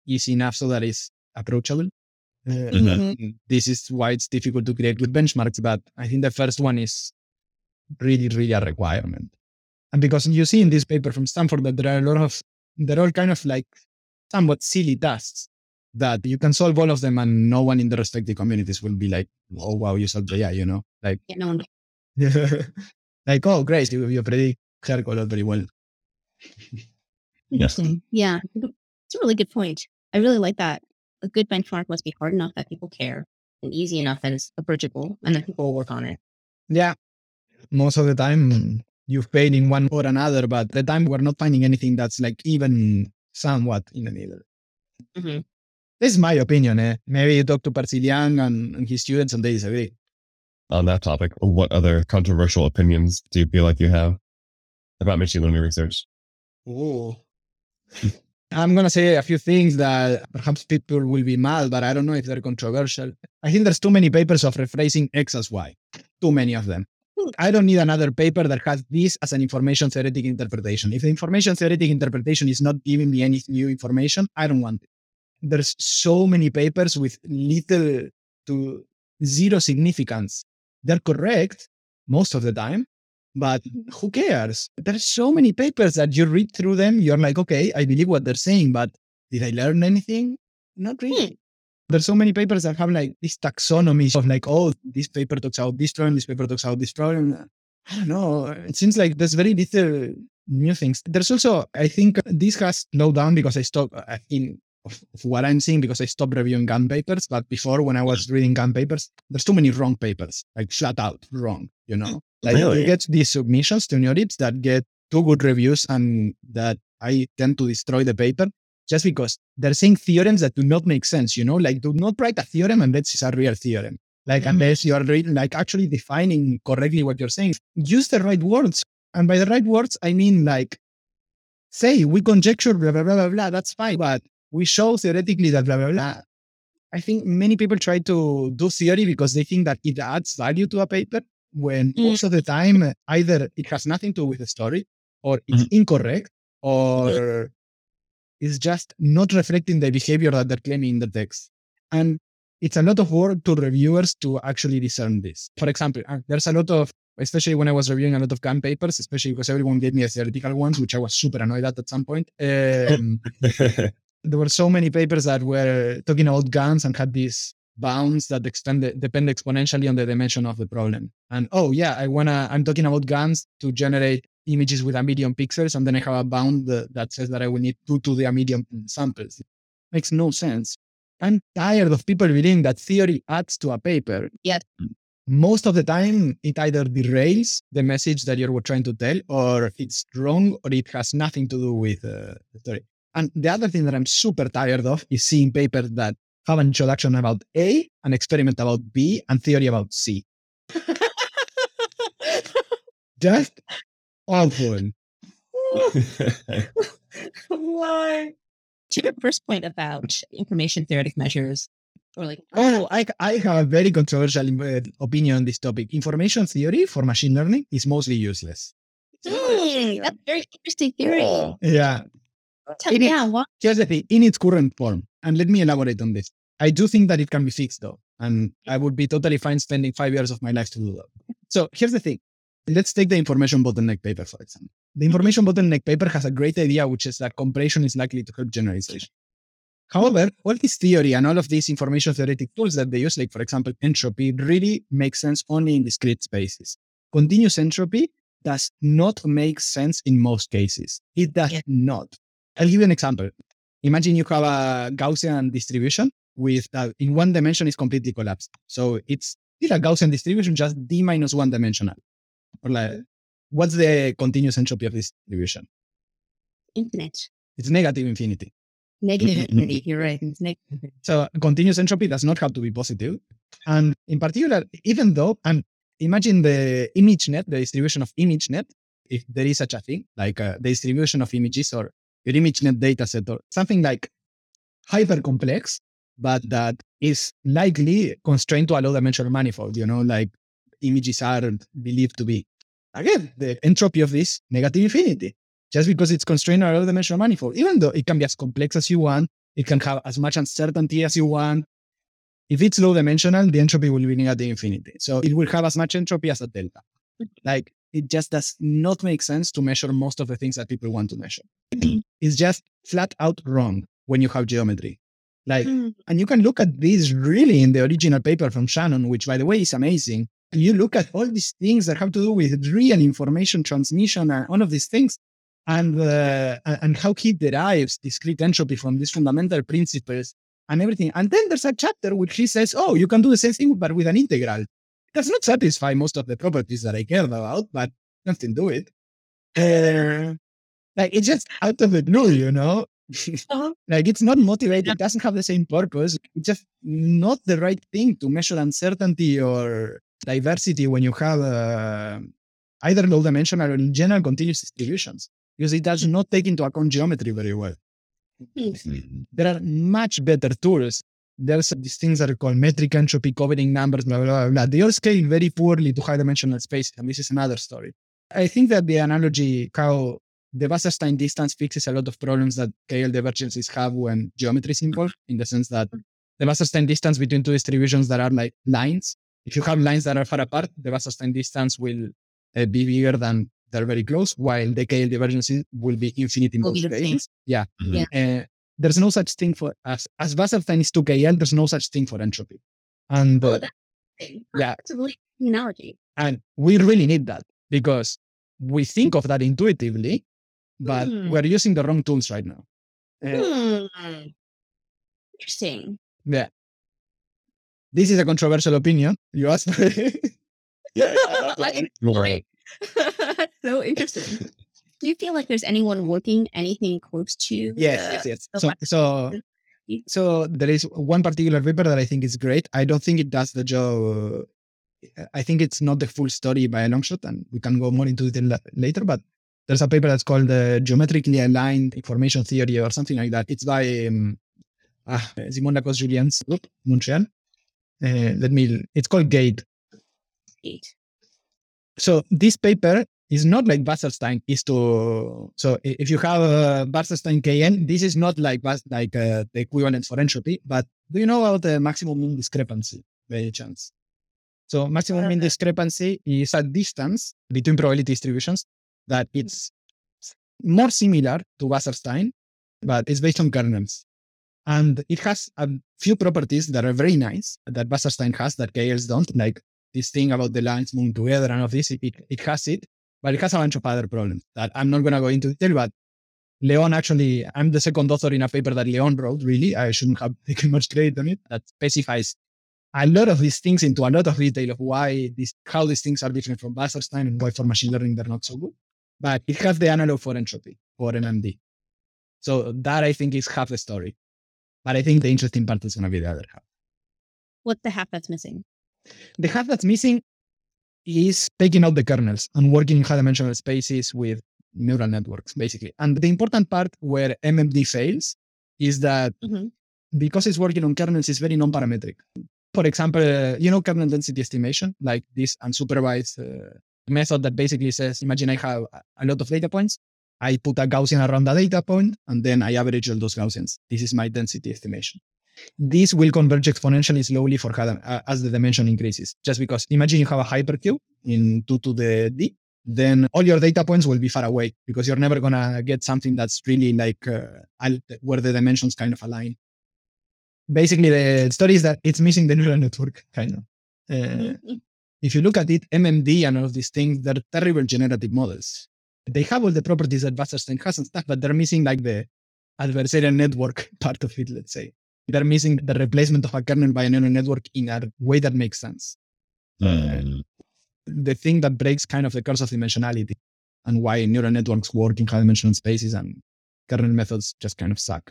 easy enough so that it's approachable. Uh, Mhm. This is why it's difficult to create good benchmarks, but I think the first one is really, really a requirement. And because you see in this paper from Stanford that there are a lot of, they're all kind of like somewhat silly tasks that you can solve all of them and no one in the respective communities will be like, oh, wow, you solved the AI, you know? Like, Yeah, no one. like, oh, great, you, you predict hair color very well. Yes. Interesting. Yeah. It's a really good point. I really like that. A good benchmark must be hard enough that people care and easy enough that it's approachable and that people will work on it. Yeah. Most of the time you fail in one or another, but the time we're not finding anything that's like even somewhat in the middle. Mhm. This is my opinion. Eh? Maybe you talk to Percy and, and his students and they disagree. On that topic, what other controversial opinions do you feel like you have about machine learning research? Oh. I'm going to say a few things that perhaps people will be mad, but I don't know if they're controversial. I think there's too many papers of rephrasing X as Y. Too many of them. I don't need another paper that has this as an information theoretic interpretation. If the information theoretic interpretation is not giving me any new information, I don't want it. There's so many papers with little to zero significance. They're correct most of the time, but who cares? There's so many papers that you read through them, you're like, okay, I believe what they're saying, but did I learn anything? Not really. Hmm. There's so many papers that have like this taxonomy of like, oh, this paper talks about this problem, this paper talks about this problem. I don't know. It seems like there's very little new things. There's also, I think this has slowed down because I stopped in of, of what I'm seeing because I stopped reviewing GAN papers. But before, when I was reading GAN papers, there's too many wrong papers, like flat out wrong, you know? Like Really? you get these submissions to NeurIPS that get two good reviews and that I tend to destroy the paper just because they're saying theorems that do not make sense, you know, like do not write a theorem unless it's a real theorem. Like mm-hmm. unless you're really like actually defining correctly what you're saying. Use the right words. And by the right words, I mean like say we conjecture blah blah blah blah blah. That's fine. But we show theoretically that blah blah blah. I think many people try to do theory because they think that it adds value to a paper when Mm. most of the time uh, either it has nothing to do with the story or it's incorrect or it's just not reflecting the behavior that they're claiming in the text. And it's a lot of work to reviewers to actually discern this. For example, uh, there's a lot of, especially when I was reviewing a lot of GAN papers, especially because everyone gave me a theoretical ones, which I was super annoyed at at some point. Um, there were so many papers that were talking about GANs and had these bounds that extend depend exponentially on the dimension of the problem. And oh yeah, I wanna I'm talking about GANs to generate images with a million pixels, and then I have a bound that, that says that I will need two to the medium samples. Makes no sense. I'm tired of people believing that theory adds to a paper. Yes. Most of the time, it either derails the message that you're trying to tell, or it's wrong, or it has nothing to do with uh, the story. And the other thing that I'm super tired of is seeing papers that have an introduction about A, an experiment about B, and theory about C. Just awful. Why? To your first point about information theoretic measures, or like, Oh, I, I have a very controversial uh, opinion on this topic. Information theory for machine learning is mostly useless. Mm, that's a very interesting theory. Yeah. Tell It me, is- yeah, what? Here's the thing in its current form, and let me elaborate on this. I do think that it can be fixed though, and I would be totally fine spending five years of my life to do that. So here's the thing let's take the information bottleneck paper, for example. The mm-hmm. information bottleneck paper has a great idea, which is that compression is likely to help generalization. However, all this theory and all of these information theoretic tools that they use, like for example, entropy, really makes sense only in discrete spaces. Continuous entropy does not make sense in most cases. It does Yeah. not. I'll give you an example. Imagine you have a Gaussian distribution with uh, in one dimension is completely collapsed. So it's still a Gaussian distribution, just d minus one dimensional. Or like, what's the continuous entropy of this distribution? Infinite. It's negative infinity. Negative infinity. You're right. It's negative. So continuous entropy does not have to be positive. And in particular, even though, and imagine the ImageNet, the distribution of ImageNet, if there is such a thing, like uh, the distribution of images or your ImageNet data set or something like hyper complex, but that is likely constrained to a low dimensional manifold, you know, like images are believed to be. Again, the entropy of this negative infinity, just because it's constrained to a low dimensional manifold, even though it can be as complex as you want, it can have as much uncertainty as you want. If it's low dimensional, the entropy will be negative infinity. So it will have as much entropy as a delta. Like it just does not make sense to measure most of the things that people want to measure. it's just flat out wrong when you have geometry. Like, and you can look at this really in the original paper from Shannon, which by the way is amazing. And you look at all these things that have to do with real information transmission and all of these things, and uh, and how he derives discrete entropy from these fundamental principles and everything. And then there's a chapter which he says, "Oh, you can do the same thing, but with an integral." Does not satisfy most of the properties that I cared about, but nothing do it. Uh, like it's just out of the blue, you know. Uh-huh. like it's not motivated. It doesn't have the same purpose. It's just not the right thing to measure uncertainty or diversity when you have uh, either low dimensional or in general continuous distributions because it does not take into account geometry very well. There are much better tools. There's these things that are called metric entropy, covering numbers, blah, blah, blah, blah. They all scale very poorly to high dimensional spaces. And this is another story. I think that the analogy, how the Wasserstein distance fixes a lot of problems that KL divergences have when geometry is involved, in the sense that the Wasserstein distance between two distributions that are like lines, if you have lines that are far apart, the Wasserstein distance will uh, be bigger than they're very close, while the KL divergences will be infinite in both be the same. cases. Yeah. Mhm. Uh, there's no such thing for as as Wasserstein is to KL, there's no such thing for entropy. And uh, Oh, that's yeah, That's a really good analogy. and we really need that because we think of that intuitively, but Hmm. we're using the wrong tools right now. Uh. Interesting. Yeah. This is a controversial opinion. You asked for it. Right. That's so interesting. Do you feel like there's anyone working anything close to? yes, the- yes, yes. So, so, so there is one particular paper that I think is great. I don't think it does the job. uh, I think it's not the full story by a long shot, and we can go more into la- later. But there's a paper that's called the geometrically aligned information theory or something like that. It's by um, ah, Simon Lacoste Julien's group, Montreal. Uh, let me. It's called GATE. Eight. so this paper is not like Wasserstein is to so if you have uh, Wasserstein KN, this is not like like uh, the equivalent for entropy. But do you know about the maximum mean discrepancy by any chance? So maximum mean discrepancy is a distance between probability distributions that it's more similar to Wasserstein, but it's based on kernels. And it has a few properties that are very nice that Wasserstein has that KLs don't, like this thing about the lines moving together and all this, it, it, it has it, but it has a bunch of other problems that I'm not going to go into detail. But Leon actually, I'm the second author in a paper that Leon wrote, really. I shouldn't have taken much credit on it, that specifies a lot of these things into a lot of detail of why this, how these things are different from Wasserstein and why for machine learning they're not so good. But it has the analog for entropy, for MMD. So that I think is half the story. But I think the interesting part is going to be the other half. What's the half that's missing? The half that's missing is taking out the kernels and working in high dimensional spaces with neural networks, basically. And the important part where MMD fails is that Mhm. because it's working on kernels, it's very non-parametric. For example, uh, you know kernel density estimation, like this unsupervised uh, method that basically says, imagine I have a- a lot of data points. I put a Gaussian around the data point, and then I average all those Gaussians. This is my density estimation. This will converge exponentially slowly for how, uh, as the dimension increases. Just because imagine you have a hypercube in 2 to the d, then all your data points will be far away because you're never going to get something that's really like uh, where the dimensions kind of align. Basically, the story is that it's missing the neural network, kind of. Uh, if you look at it, MMD and all of these things, they're terrible generative models. They have all the properties that Wasserstein has and stuff, but they're missing like the adversarial network part of it, let's say. They're missing the replacement of a kernel by a neural network in a way that makes sense. Mm. the thing that breaks kind of the curse of dimensionality and why neural networks work in high dimensional spaces and kernel methods just kind of suck.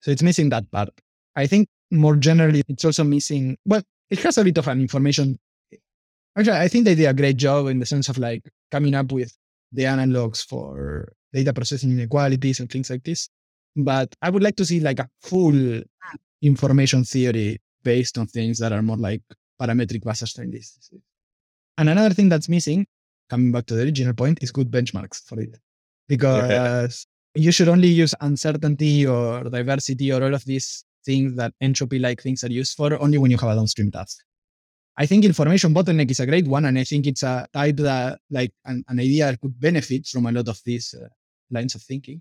So it's missing that part. I think more generally, it's also missing, well, it has a bit of an information. Actually, I think they did a great job in the sense of like coming up with the analogs for data processing inequalities and things like this. But I would like to see like a full information theory based on things that are more like parametric Wasserstein lists. And another thing that's missing, coming back to the original point, is good benchmarks for it. Because you should only use uncertainty or diversity or all of these things that entropy like things are used for only when you have a downstream task. I think information bottleneck is a great one, and I think it's a type that, like, an, an idea that could benefit from a lot of these uh, lines of thinking.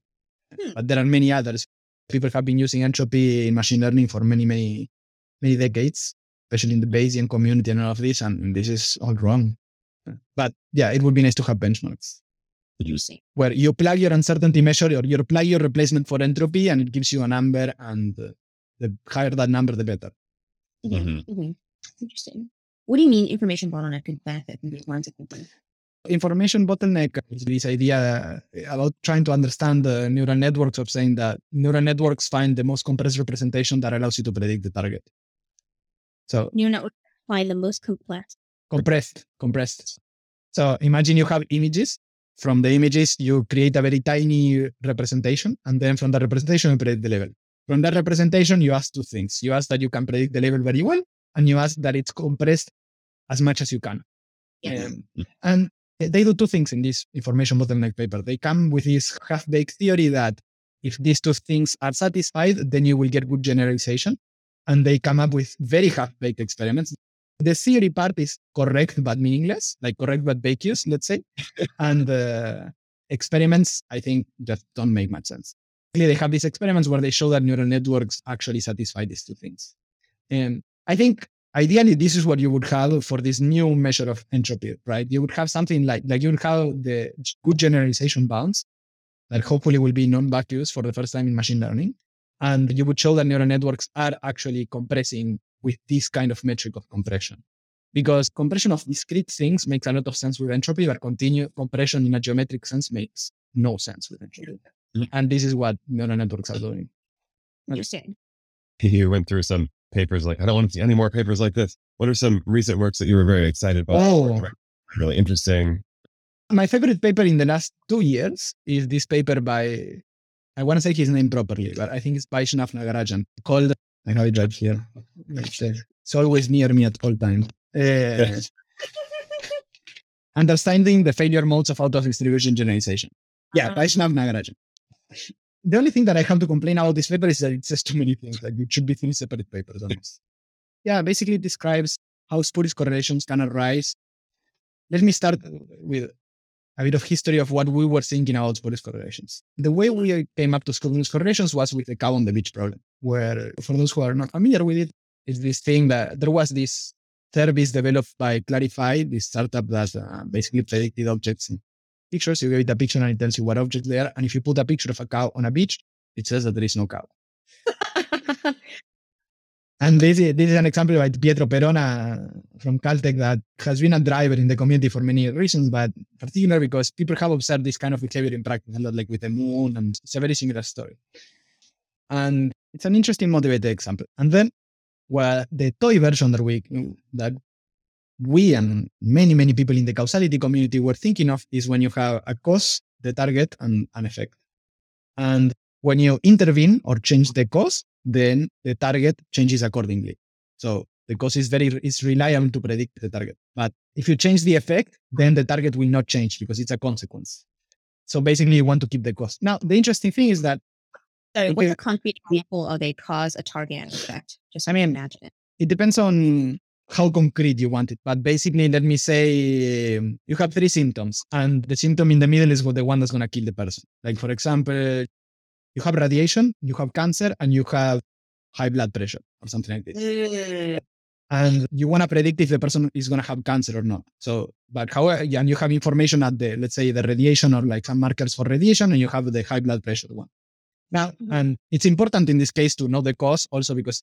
Hmm. But there are many others. People have been using entropy in machine learning for many, many, many decades, especially in the Bayesian community and all of this, and this is all wrong. But yeah, it would be nice to have benchmarks. You see. where you plug your uncertainty measure or you plug your replacement for entropy, and it gives you a number, and uh, the higher that number, the better. Mm-hmm. Mm-hmm. Interesting. What do you mean information bottleneck could benefit from these lines of thinking? Information bottleneck is this idea about trying to understand the neural networks of saying that neural networks find the most compressed representation that allows you to predict the target. So neural networks find the most complex. Compressed, compressed. So imagine you have images. From the images, you create a very tiny representation, and then from that representation, you predict the level. From that representation, you ask two things. You ask that you can predict the level very well, and you ask that it's compressed as much as you can. Yeah. Um, and they do two things in this information bottleneck paper. They come with this half-baked theory that if these two things are satisfied, then you will get good generalization. And they come up with very half-baked experiments. The theory part is correct but meaningless, like correct but vacuous, let's say. and the uh, experiments, I think, just don't make much sense. They have these experiments where they show that neural networks actually satisfy these two things. And I think ideally this is what you would have for this new measure of entropy right? You would have something like like you would have the good generalization bounds that hopefully will be non-vacuous for the first time in machine learning. And you would show that neural networks are actually compressing with this kind of metric of compression. Because compression of discrete things makes a lot of sense with entropy but continuous compression in a geometric sense makes no sense with entropy. Mm-hmm. and this is what neural networks are doing. Interesting. You went through some papers like, I don't want to see any more papers like this. What are some recent works that you were very excited about? Oh, really interesting. My favorite paper in the last two years is this paper by, I want to say his name properly, but I think it's Vaishnavh Nagarajan called, I know it right here. It's always near me at all times. Uh, understanding the failure modes of out of distribution generalization. Yeah, uh-huh. Vaishnavh Nagarajan the only thing that I have to complain about this paper is that it says too many things. Like it should be three separate papers on this. Yeah, basically it describes how spurious correlations can arise. Let me start with a bit of history of what we were thinking about spurious correlations. The way we came up to spurious correlations was with the cow on the beach problem, where for those who are not familiar with it, it's this thing that there was this service developed by Clarifai, this startup that uh, basically predicted objects in pictures. You give it a picture and it tells you what objects they are. And if you put a picture of a cow on a beach, it says that there is no cow. and this is, this is an example by Pietro Perona from Caltech that has been a driver in the community for many reasons, but particularly because people have observed this kind of behavior in practice, a lot like with the moon, and it's a very similar story. And it's an interesting motivated example. And then, well, the toy version that we that we and many, many people in the causality community were thinking of is when you have a cause, the target, and an effect. And when you intervene or change the cause, then the target changes accordingly. So the cause is very is reliable to predict the target. But if you change the effect, then the target will not change because it's a consequence. So basically, you want to keep the cause. Now, the interesting thing is that So what's a concrete example of a cause a target and effect? Just I mean, imagine it. it depends on how concrete you want it. But basically, let me say um, you have three symptoms, and the symptom in the middle is what the one that's going to kill the person. Like, for example, you have radiation, you have cancer, and you have high blood pressure or something like this. And you want to predict if the person is going to have cancer or not. So, but however, and you have information at the, let's say, the radiation or like some markers for radiation, and you have the high blood pressure one. Now, and it's important in this case to know the cause also because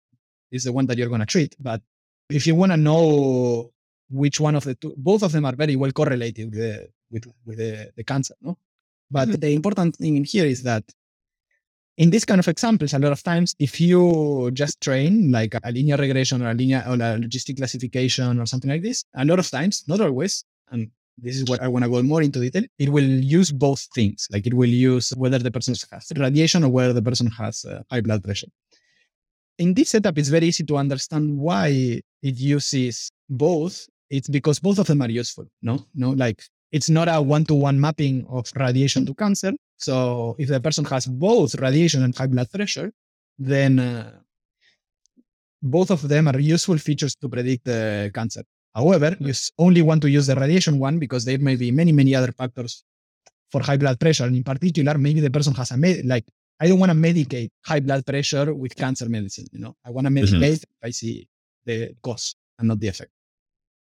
it's the one that you're going to treat. But if you want to know which one of the two, both of them are very well correlated with the, with, with the, the cancer, no? But the important thing in here is that in this kind of examples, a lot of times, if you just train like a linear regression or a linear or a logistic classification or something like this, a lot of times, not always, and this is what I want to go more into detail, it will use both things. Like it will use whether the person has radiation or whether the person has uh, high blood pressure. In this setup, it's very easy to understand why it uses both. It's because both of them are useful. No, no, like it's not a one-to-one mapping of radiation to cancer. So if the person has both radiation and high blood pressure, then uh, both of them are useful features to predict the cancer. However, you only want to use the radiation one because there may be many, many other factors for high blood pressure. And in particular, maybe the person has a med- like I don't want to medicate high blood pressure with cancer medicine. You know, I want to medicate if I see the cause and not the effect.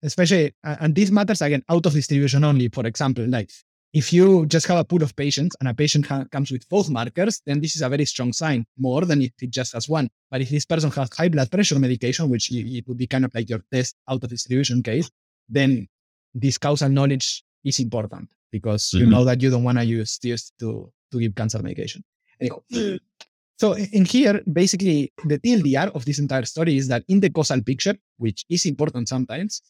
Especially, and this matters again out of distribution only. For example, like if you just have a pool of patients and a patient ha- comes with both markers, then this is a very strong sign, more than if it just has one. But if this person has high blood pressure medication, which it would be kind of like your test out of distribution case, then this causal knowledge is important because you Mhm. know that you don't want to use this to, to give cancer medication. Anyhow, so in here, basically, the TLDR of this entire story is that in the causal picture, which is important sometimes,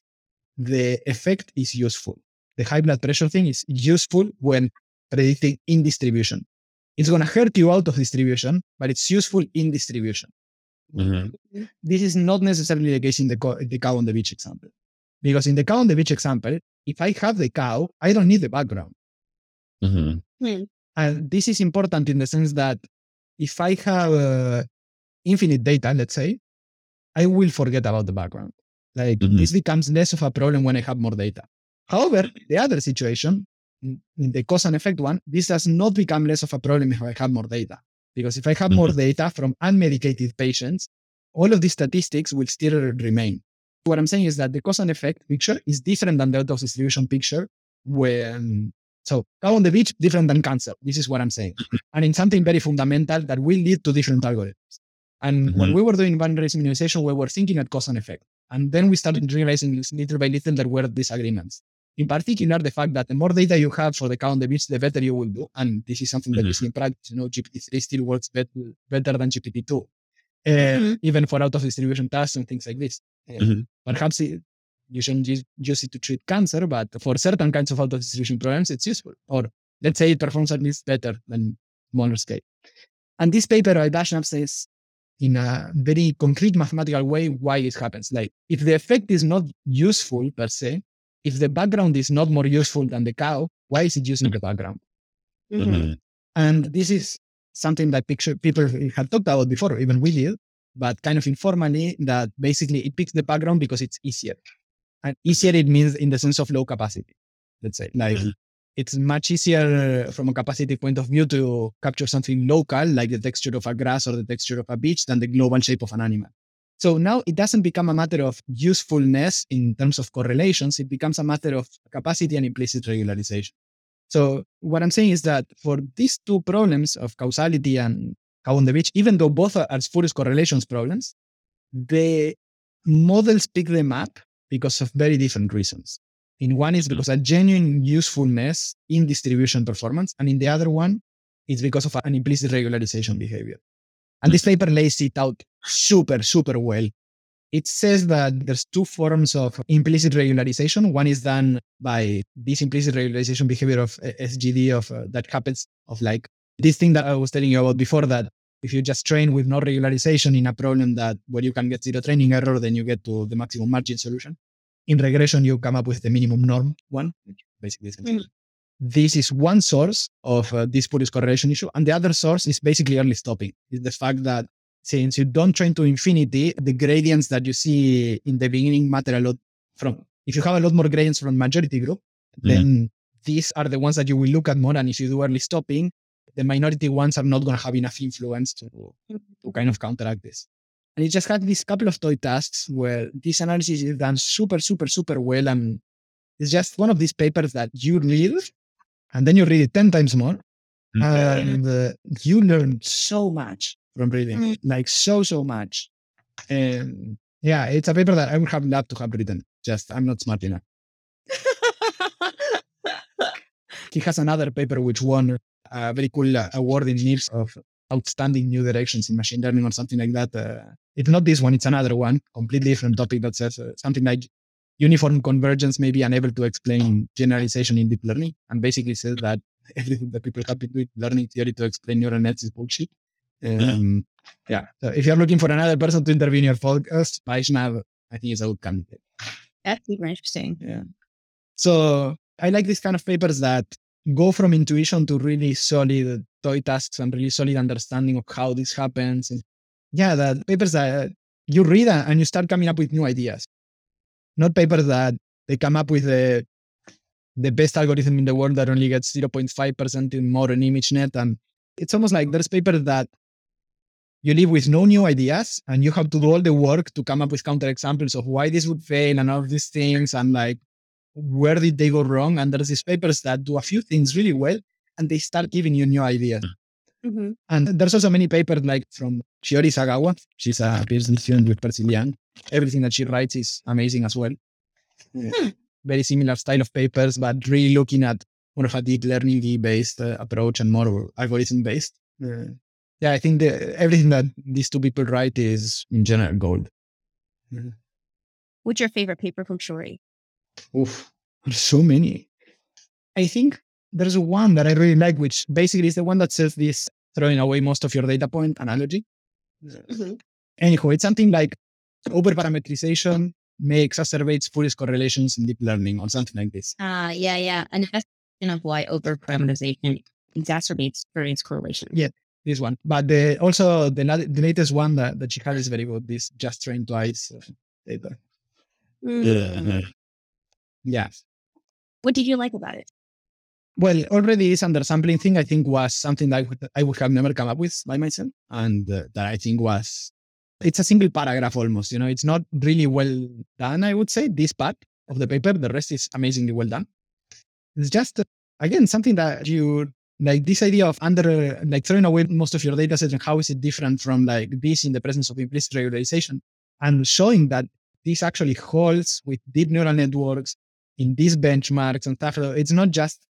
the effect is useful. The high blood pressure thing is useful when predicting in distribution. It's going to hurt you out of distribution, but it's useful in distribution. Mhm. This is not necessarily the case in the, co- the cow on the beach example. Because in the cow on the beach example, if I have the cow, I don't need the background. Mhm. And this is important in the sense that if I have uh, infinite data, let's say, I will forget about the background. Like Mhm. this becomes less of a problem when I have more data. However, the other situation, in in the cause and effect one, this does not become less of a problem if I have more data. Because if I have more data from unmedicated patients, all of these statistics will still remain. What I'm saying is that the cause and effect picture is different than the of distribution picture when so cow on the beach different than cancer. This is what I'm saying. and in something very fundamental that will lead to different algorithms. And when Mhm. we were doing boundaries minimization, we were thinking at cause and effect. And then we started realizing little by little that there were disagreements. In particular, the fact that the more data you have for the cow on the beach, the better you will do. And this is something that Mhm. see in practice. You know, GPT-3 still works bet- better than GPT-2, uh, Mhm. even for out of distribution tasks and things like this. Uh, Mhm. Perhaps it, you shouldn't use, use it to treat cancer, but for certain kinds of out of distribution problems, it's useful. Or let's say it performs at least better than smaller scale. And this paper by Bashnab says in a very concrete mathematical way why it happens. Like if the effect is not useful per se, if the background is not more useful than the cow, why is it using the background? Mhm. And this is something that picture people had talked about before, even we did, but kind of informally that basically it picks the background because it's easier. And easier it means in the sense of low capacity, let's say. Like Mhm. it's much easier from a capacity point of view to capture something local, like the texture of a grass or the texture of a beach, than the global shape of an animal. So now it doesn't become a matter of usefulness in terms of correlations, it becomes a matter of capacity and implicit regularization. So what I'm saying is that for these two problems of causality and cow on the beach, even though both are, are spurious correlations problems, the models pick them up because of very different reasons. In one is because a genuine usefulness in distribution performance, and in the other one, it's because of an implicit regularization behavior. And this paper lays it out super, super well. It says that there's two forms of implicit regularization. One is done by this implicit regularization behavior of uh, SGD of uh, that happens of like this thing that I was telling you about before that if you just train with no regularization in a problem that where you can get zero training error, then you get to the maximum margin solution. In regression, you come up with the minimum norm one, which basically is Mhm. this is one source of uh, this Spurious correlation issue. And the other source is basically early stopping. Is the fact that since you don't train to infinity, the gradients that you see in the beginning matter a lot from, if you have a lot more gradients from majority group, Yeah. then these are the ones that you will look at more. And if you do early stopping, the minority ones are not going to have enough influence to, to kind of counteract this. And it just had these couple of toy tasks where this analysis is done super, super, super well. And it's just one of these papers that you read and then you read it 10 times more. And uh, you learn so much from reading, Mm. like so, so much. And yeah, it's a paper that I would have loved to have written. Just I'm not smart enough. He has another paper which won a very cool uh, award in NeurIPS of outstanding new directions in machine learning or something like that. Uh, it's not this one, it's another one, completely different topic that says uh, something like uniform convergence may be unable to explain generalization in deep learning and basically says that everything that people have been doing learning theory to explain neural nets is bullshit. Um, yeah. So if you're looking for another person to intervene in your podcast, Vaishnavh, I think is a good candidate. That's super interesting. Yeah. So I like these kind of papers that go from intuition to really solid toy tasks and really solid understanding of how this happens. And yeah, that papers that you read and you start coming up with new ideas. Not papers that they come up with the the best algorithm in the world that only gets 0.5% in modern ImageNet. And it's almost like there's papers that you live with no new ideas and you have to do all the work to come up with counterexamples of why this would fail and all these things and like where did they go wrong and there's these papers that do a few things really well and they start giving you new ideas. Mm-hmm. and there's also many papers like from Shiori Sagawa. She's a PhD student with Percy Liang. Everything that she writes is amazing as well. Very similar style of papers but really looking at more of a deep learning based uh, approach and more algorithm based uh, yeah, I think the, everything that these two people write is in general gold. What's your favorite paper from Shiori? Oof, there's so many. I think there's one that I really like, which basically is the one that says this throwing away most of your data point analogy. Anyhow, it's something like overparameterization may exacerbate spurious correlations in deep learning or something like this. Uh, yeah, yeah. An investigation of why overparameterization exacerbates variance correlation. Yeah. This one, but the also the, the latest one that, that she had is very good. This just train twice data. paper. Mm. Yeah. What did you like about it? Well, already this undersampling thing, I think, was something that I would, I would have never come up with by myself. And uh, that I think was, it's a single paragraph almost, you know, it's not really well done, I would say, this part of the paper. The rest is amazingly well done. It's just, uh, again, something that you, like this idea of under, like throwing away most of your data set and how is it different from like this in the presence of implicit regularization and showing that this actually holds with deep neural networks in these benchmarks and stuff. It's not just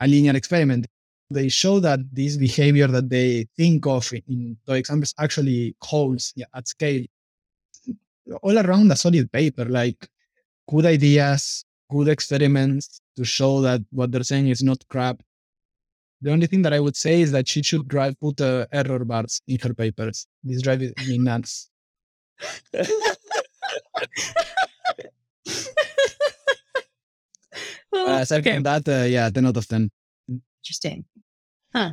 a linear experiment. They show that this behavior that they think of in toy examples actually holds yeah, at scale. All around a solid paper, like good ideas, good experiments to show that what they're saying is not crap. The only thing that I would say is that she should drive put uh, error bars in her papers. This drives me nuts. Uh, aside Okay. from that, uh, yeah, 10 out of 10. Interesting. Huh.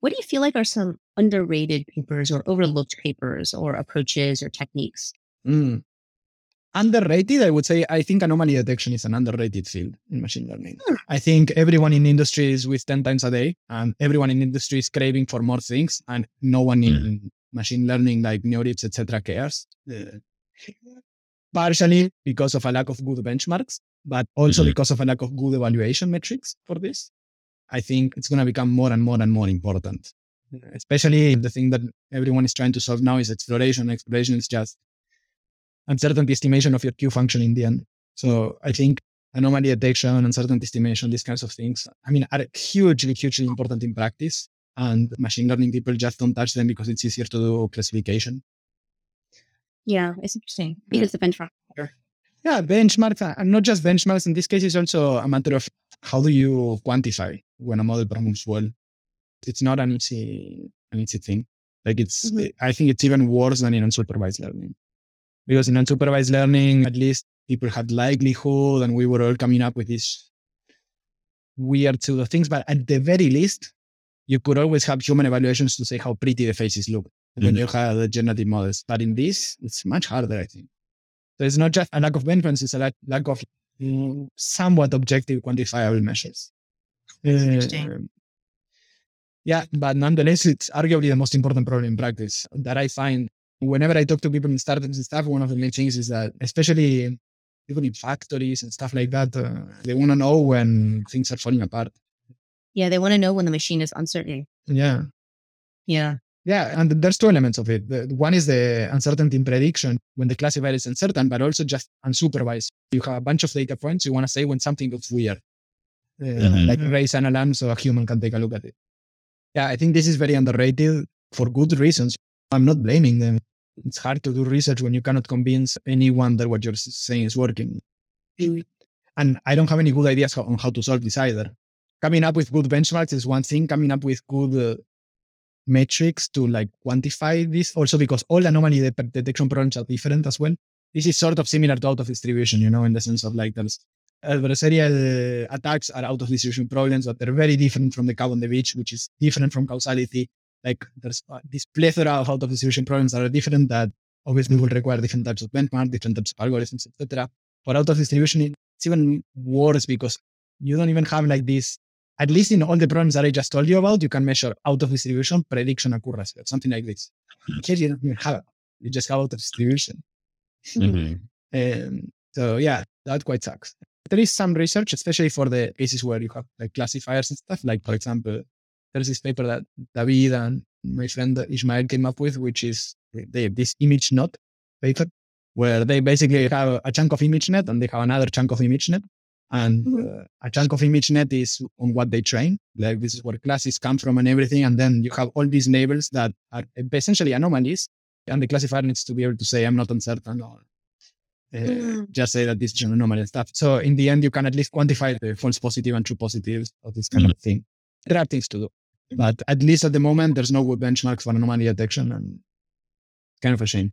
What do you feel like are some underrated papers or overlooked papers or approaches or techniques? Mm. Underrated, I would say. I think anomaly detection is an underrated field in machine learning. Hmm. I think everyone in industry is with 10 times a day, and everyone in industry is craving for more things, and no one in machine learning, like NeurIPS, etc., cares. Uh, partially because of a lack of good benchmarks, but also Mhm. because of a lack of good evaluation metrics for this. I think it's going to become more and more and more important. Especially the thing that everyone is trying to solve now is exploration. Exploration is just uncertainty estimation of your Q function in the end. So I think anomaly detection, uncertainty estimation, these kinds of things, I mean, are hugely, hugely important in practice. And machine learning people just don't touch them because it's easier to do classification. Yeah, it's interesting because the benchmark. Yeah, benchmarks, uh, and not just benchmarks. In this case, it's also a matter of how do you quantify when a model performs well. It's not an easy, an easy thing. Like it's, Mhm. I think it's even worse than in unsupervised learning, because in unsupervised learning, at least people had likelihood, and we were all coming up with this weird pseudo things, but at the very least, you could always have human evaluations to say how pretty the faces look when Mhm. you have the generative models. But in this, it's much harder, I think. So it's not just a lack of benchmarks, it's a lack, lack of mm, somewhat objective quantifiable measures. interesting. Uh, yeah, but nonetheless, it's arguably the most important problem in practice that I find whenever I talk to people in startups and stuff. One of the main things is that, especially people in factories and stuff like that, uh, they want to know when things are falling apart. Yeah, they want to know when the machine is uncertain. Yeah. Yeah. Yeah, and there's two elements of it. The, one is the uncertainty in prediction when the classifier is uncertain, but also just unsupervised. You have a bunch of data points. You want to say when something looks weird, uh, Mhm. like raise an alarm so a human can take a look at it. Yeah, I think this is very underrated for good reasons. I'm not blaming them. It's hard to do research when you cannot convince anyone that what you're saying is working. And I don't have any good ideas on how to solve this either. Coming up with good benchmarks is one thing. Coming up with good uh, metrics to like quantify this also because all anomaly de- detection problems are different as well. This is sort of similar to out of distribution, you know, in the sense of like there's adversarial attacks are out of distribution problems, but they're very different from the cow on the beach, which is different from causality. Like there's uh, this plethora of out of distribution problems that are different that obviously will require different types of benchmark, different types of algorithms, etc. For out of distribution, it's even worse because you don't even have like this at least in all the problems that I just told you about, you can measure out of distribution prediction accuracy something like this. Here you don't even have it. You just have out of distribution. Mhm. Um, so yeah, that quite sucks. There is some research, especially for the cases where you have like classifiers and stuff. Like for example, there's this paper that David and my friend Ishmael came up with, which is they, have this ImageNet paper, where they basically have a chunk of ImageNet and they have another chunk of ImageNet. And uh, a chunk of ImageNet is on what they train. Like this is where classes come from and everything. And then you have all these labels that are essentially anomalies. And the classifier needs to be able to say, I'm not uncertain or uh, Mm. just say that this is an anomaly and stuff. So in the end, you can at least quantify the false positive and true positives of this kind of thing. There are things to do. But at least at the moment, there's no good benchmarks for anomaly detection and kind of a shame.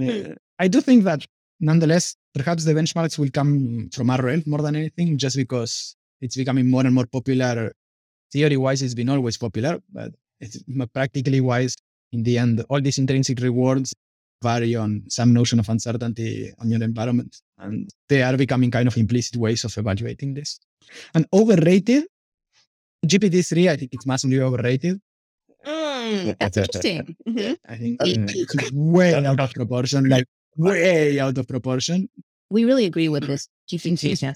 Uh, I do think that nonetheless, perhaps the benchmarks will come from RL more than anything, just because it's becoming more and more popular. Theory wise, it's been always popular, but it's practically wise. In the end, all these intrinsic rewards vary on some notion of uncertainty on your environment. And they are becoming kind of implicit ways of evaluating this. And overrated, GPT-3, I think it's massively overrated. Mm, that's interesting. Mhm. I think uh, it's way out of proportion, like way eh, out of proportion. We really agree with this. GPT. Yeah.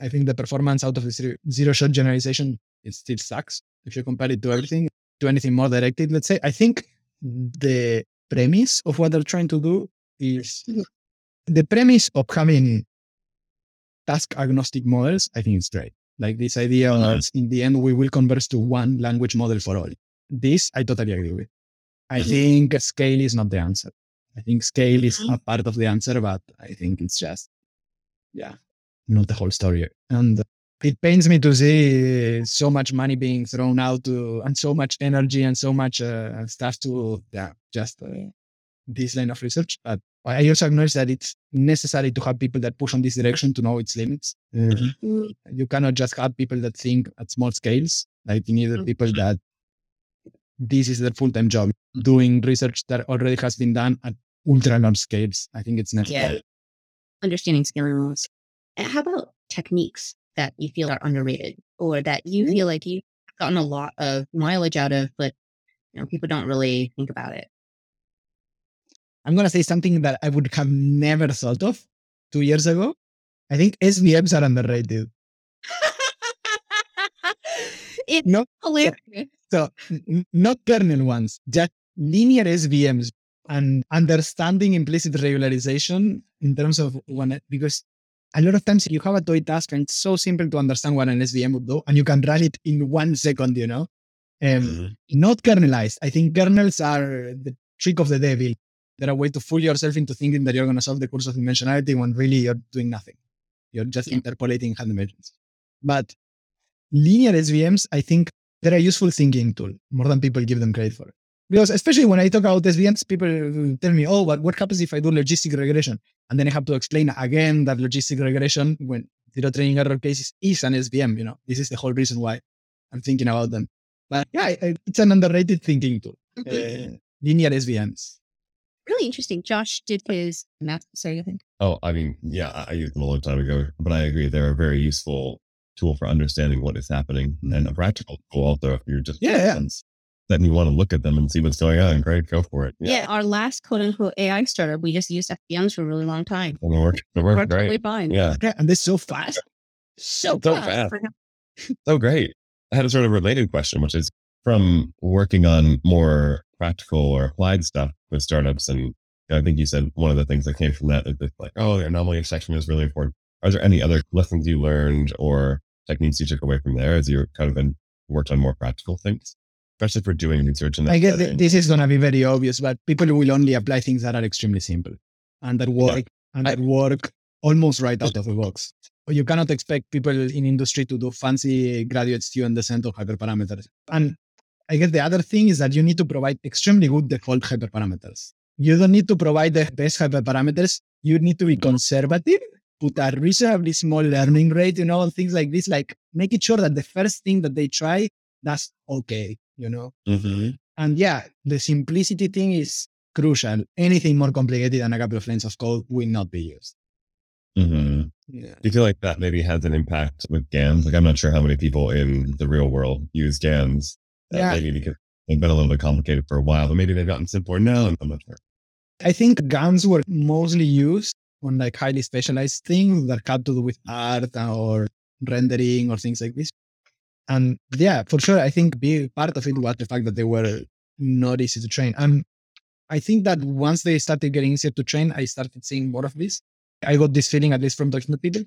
I think the performance out of the zero, zero shot generalization it still sucks if you compare it to everything, to anything more directed. Let's say I think the premise of what they're trying to do is mm-hmm. the premise of having task agnostic models. I think it's great. Like this idea that mm-hmm. in the end we will converge to one language model for all. This I totally agree with. I mm-hmm. think scale is not the answer. I think scale is a part of the answer, but I think it's just yeah not the whole story. And it pains me to see so much money being thrown out to, and so much energy and so much uh, stuff to, yeah, just uh, this line of research. But I also acknowledge that it's necessary to have people that push on this direction to know its limits. Uh, you cannot just have people that think at small scales. Like you need people that this is their full-time job, doing research that already has been done at ultra large scales. I think it's necessary. Understanding scaling rules. How about techniques that you feel are underrated or that you mm-hmm. feel like you've gotten a lot of mileage out of, but you know, people don't really think about it? I'm going to say something that I would have never thought of two years ago. I think SVMs are underrated. it's No, hilarious. so not kernel ones, just linear SVMs and understanding implicit regularization in terms of one, because a lot of times you have a toy task and it's so simple to understand what an SVM would do and you can run it in one second, you know? Um, Mhm. not kernelized. I think kernels are the trick of the devil. They're a way to fool yourself into thinking that you're going to solve the curse of dimensionality when really you're doing nothing. You're just Yeah. interpolating hand dimensions. But linear SVMs, I think they're a useful thinking tool more than people give them credit for. Because especially when I talk about SVMs, people tell me, oh, but what happens if I do logistic regression? And then I have to explain again that logistic regression when zero training error cases is an SVM. You know, this is the whole reason why I'm thinking about them. But yeah, I, I, it's an underrated thinking tool. Uh, linear SVMs. Really interesting. Josh did his math. Sorry, I think. Oh, I mean, yeah, I I used them a long time ago, but I agree they're a very useful tool for understanding what is happening and a practical tool also if you're just Yeah, yeah. Friends, then you want to look at them and see what's going on. Great, go for it. Yeah. our last quote unquote AI startup, we just used SVMs for a really long time. And it worked. It worked Worked great. really fine. Yeah, Yeah, and they're so fast. So, So fast fast. so great. I had a sort of related question, which is from working on more practical or applied stuff with startups. And I think you said one of the things that came from that is that like, oh, the anomaly extraction is really important. Are there any other lessons you learned or techniques you took away from there as you kind of been worked on more practical things, especially for doing research in I guess setting? this is gonna be very obvious, but people will only apply things that are extremely simple and that work and that work almost right out of the box. You cannot expect people in industry to do fancy graduate student descent of hyperparameters. And I guess the other thing is that you need to provide extremely good default hyperparameters. You don't need to provide the best hyperparameters. You need to be conservative, put a reasonably small learning rate, you know, things like this. Like making sure that the first thing that they try, that's okay, you know. Mhm. And yeah, the simplicity thing is crucial. Anything more complicated than a couple of lines of code will not be used. Mhm. Yeah. Do you feel like that maybe has an impact with GANs? Like, I'm not sure how many people in the real world use GANs. Uh, Yeah. Maybe because they've been a little bit complicated for a while, but maybe they've gotten simpler now. I'm not sure. I think GANs were mostly used on like highly specialized things that had to do with art or rendering or things like this. And yeah, for sure, I think big part of it was the fact that they were not easy to train. And I think that once they started getting easier to train, I started seeing more of this. I got this feeling, at least from talking to people,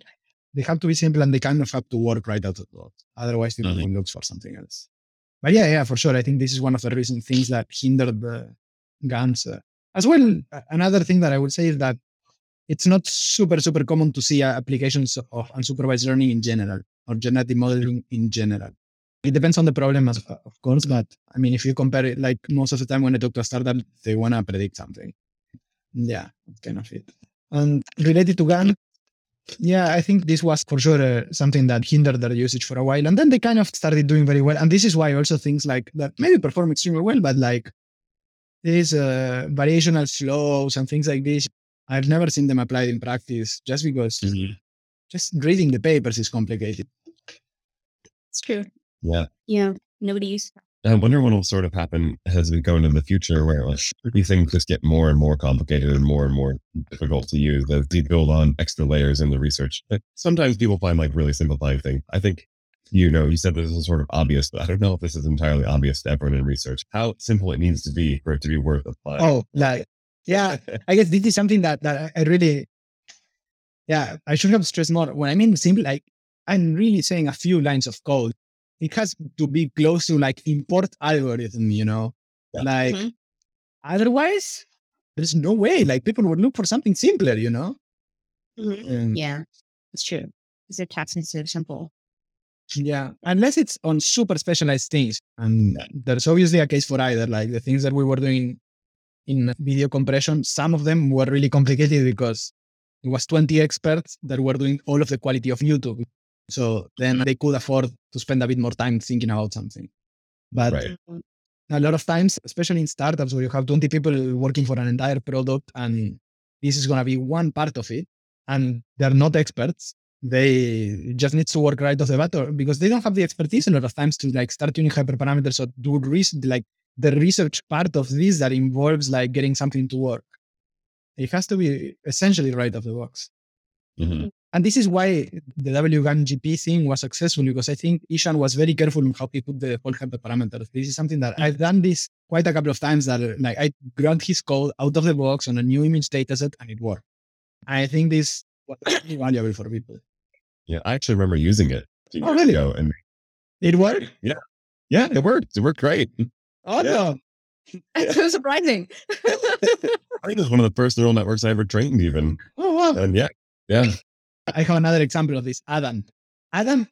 they have to be simple and they kind of have to work right out of the box. Otherwise, people will look for something else. But yeah, yeah, for sure. I think this is one of the reason things that hindered the GANs. Uh, as well, another thing that I would say is that it's not super, super common to see uh, applications of unsupervised learning in general or generative modeling in general. It depends on the problem, as, of course, but I mean, if you compare it, like most of the time when I talk to a startup, they want to predict something. Yeah, kind of it. And related to GAN, yeah, I think this was for sure uh, something that hindered their usage for a while. And then they kind of started doing very well. And this is why also things like that maybe perform extremely well, but like these uh, variational flows and things like this, I've never seen them applied in practice just because just reading the papers is complicated. It's true. Yeah. Yeah. Nobody used I wonder what will sort of happen as we go into the future where like, these things just get more and more complicated and more and more difficult to use as they build on extra layers in the research. But sometimes people find like really simplifying things. I think, you know, you said this is sort of obvious, but I don't know if this is entirely obvious to everyone in research, how simple it needs to be for it to be worth applying. Oh, like, yeah, I guess this is something that, that I I really, yeah, I should have stressed more. When I mean simple, like, I'm really saying a few lines of code. It has to be close to like import algorithm, you know, Yeah. like, Mhm. otherwise, there's no way. Like, people would look for something simpler, you know. Um, Yeah. It's true. Because they're tax sensitive, simple. Yeah, unless it's on super specialized things. And there's obviously a case for either. Like the things that we were doing in video compression, some of them were really complicated because it was 20 experts that were doing all of the quality of YouTube. So then they could afford to spend a bit more time thinking about something. But Right. a lot of times, especially in startups where you have 20 people working for an entire product and this is going to be one part of it and they're not experts, they just need to work right off the bat or, because they don't have the expertise a lot of times to like start tuning hyperparameters or do res- like the research part of this that involves like getting something to work. It has to be essentially right off the box. Mhm. And this is why the WGAN GP thing was successful because I think Ishaan was very careful in how he put the whole hyperparameters. This is something that I've done this quite a couple of times that like I grant his code out of the box on a new image dataset and it worked. I think this was really valuable for people. Yeah. I actually remember using it. Oh, really? and It worked? yeah, Yeah, it worked. It worked great. Awesome. That's so surprising. I think it was one of the first neural networks I ever trained even. Oh, wow. And yeah, yeah. I have another example of this. Adam. Adam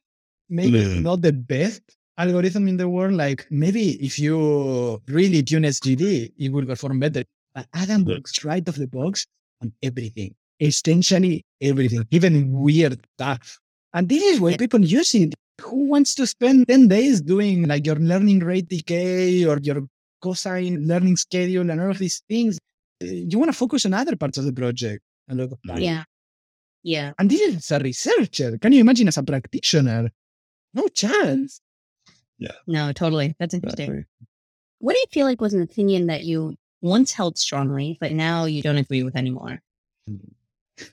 maybe Mm. not the best algorithm in the world. Like maybe if you really tune SGD, it will perform better. But Adam Yeah. works right off the box on everything, essentially everything, even weird stuff. And this is where people use it. Who wants to spend 10 days doing like your learning rate decay or your cosine learning schedule and all of these things? Uh, You want to focus on other parts of the project a lot of time. Yeah. Yeah. And this is a researcher. Can you imagine as a practitioner? No chance. Yeah. No, totally. That's interesting. Exactly. What do you feel like was an opinion that you once held strongly, but now you don't agree with anymore?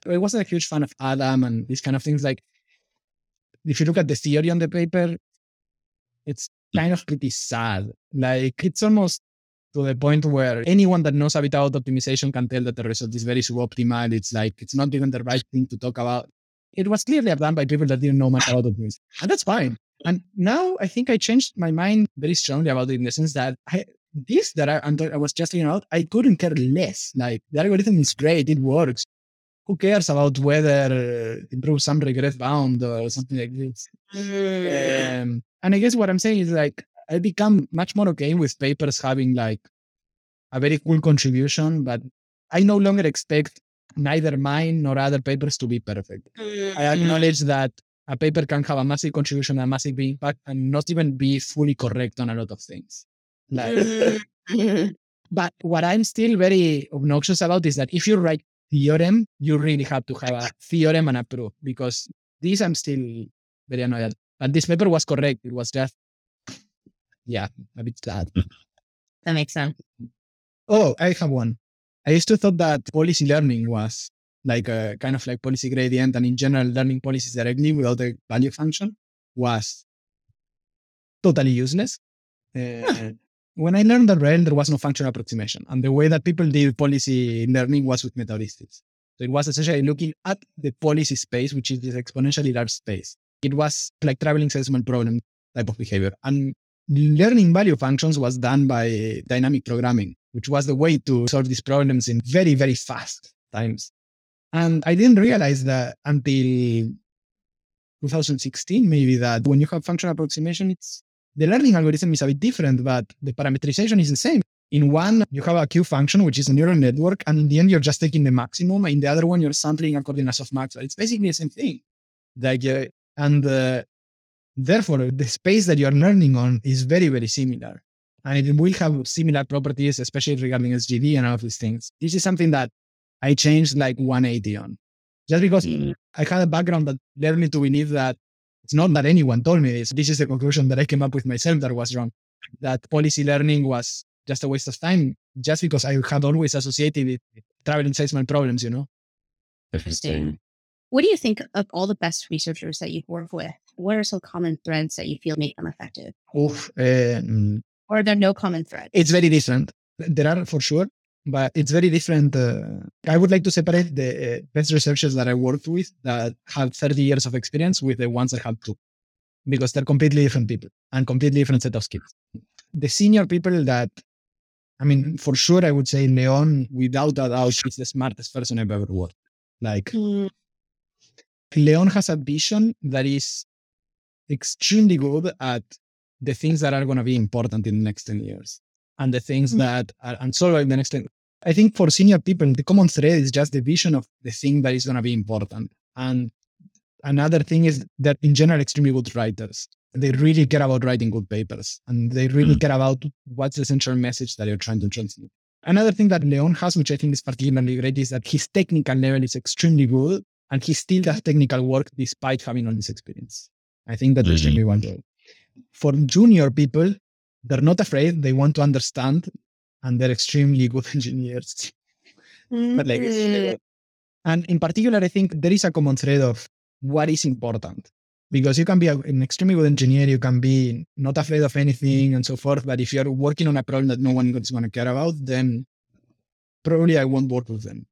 I wasn't a huge fan of Adam and these kind of things. Like, if you look at the theory on the paper, it's kind of pretty sad. Like, it's almost to the point where anyone that knows a bit about optimization can tell that the result is very suboptimal. It's like, it's not even the right thing to talk about. It was clearly done by people that didn't know much about optimization. And that's fine. And now I think I changed my mind very strongly about it in the sense that I, this that I, I was just figuring out, I couldn't care less. Like, the algorithm is great, it works who cares about whether uh, improve some regret bound or something like this? Um, and I guess what I'm saying is like I become much more okay with papers having like a very cool contribution, but I no longer expect neither mine nor other papers to be perfect. I acknowledge that a paper can have a massive contribution and a massive impact and not even be fully correct on a lot of things. Like, but what I'm still very obnoxious about is that if you write theorem, you really have to have a theorem and a proof because this I'm still very annoyed at. But this paper was correct. It was just, yeah, a bit sad. That makes sense. Oh, I have one. I used to thought that policy learning was like a kind of like policy gradient and in general learning policies directly without the value function was totally useless. Uh, when I learned that RL, there was no functional approximation. And the way that people did policy learning was with metaheuristics. So it was essentially looking at the policy space, which is this exponentially large space. It was like traveling salesman problem type of behavior. And learning value functions was done by dynamic programming, which was the way to solve these problems in very, very fast times. And I didn't realize that until 2016, maybe that when you have functional approximation, it's the learning algorithm is a bit different, but the parameterization is the same. In one, you have a Q function, which is a neural network, and in the end, you're just taking the maximum. In the other one, you're sampling according to softmax. It's basically the same thing. Like, uh, and uh, therefore, the space that you're learning on is very, very similar, and it will have similar properties, especially regarding SGD and all of these things. This is something that I changed like 180 on, just because I had a background that led me to believe that it's not that anyone told me this. This is the conclusion that I came up with myself that was wrong. That policy learning was just a waste of time, just because I had always associated it with traveling salesman problems, you know? Interesting. What do you think of all the best researchers that you've worked with? What are some common threads that you feel make them effective? Oof, um, Or are there no common threads? it's very different. There are for sure, but it's very different. Uh, I would like to separate the uh, best researchers that I worked with that have 30 years of experience with the ones that have two, because they're completely different people and completely different set of skills. The senior people that, I mean, for sure, I would say Leon, without a doubt, is the smartest person I've ever worked. Like, Leon has a vision that is extremely good at the things that are going to be important in the next 10 years and the things Mm. that are unsolved the next 10. I think for senior people, the common thread is just the vision of the thing that is going to be important. And another thing is that in general, extremely good writers. They really care about writing good papers and they really care about what's the central message that you're trying to transmit. Another thing that Leon has, which I think is particularly great, is that his technical level is extremely good and he still does technical work despite having all this experience. I think that's Mhm. extremely wonderful. For junior people, they're not afraid, they want to understand, and they're extremely good engineers. but like, it's- and in particular, I think there is a common thread of what is important. Because you can be an extremely good engineer, you can be not afraid of anything and so forth. But if you're working on a problem that no one is going to care about, then probably I won't work with them.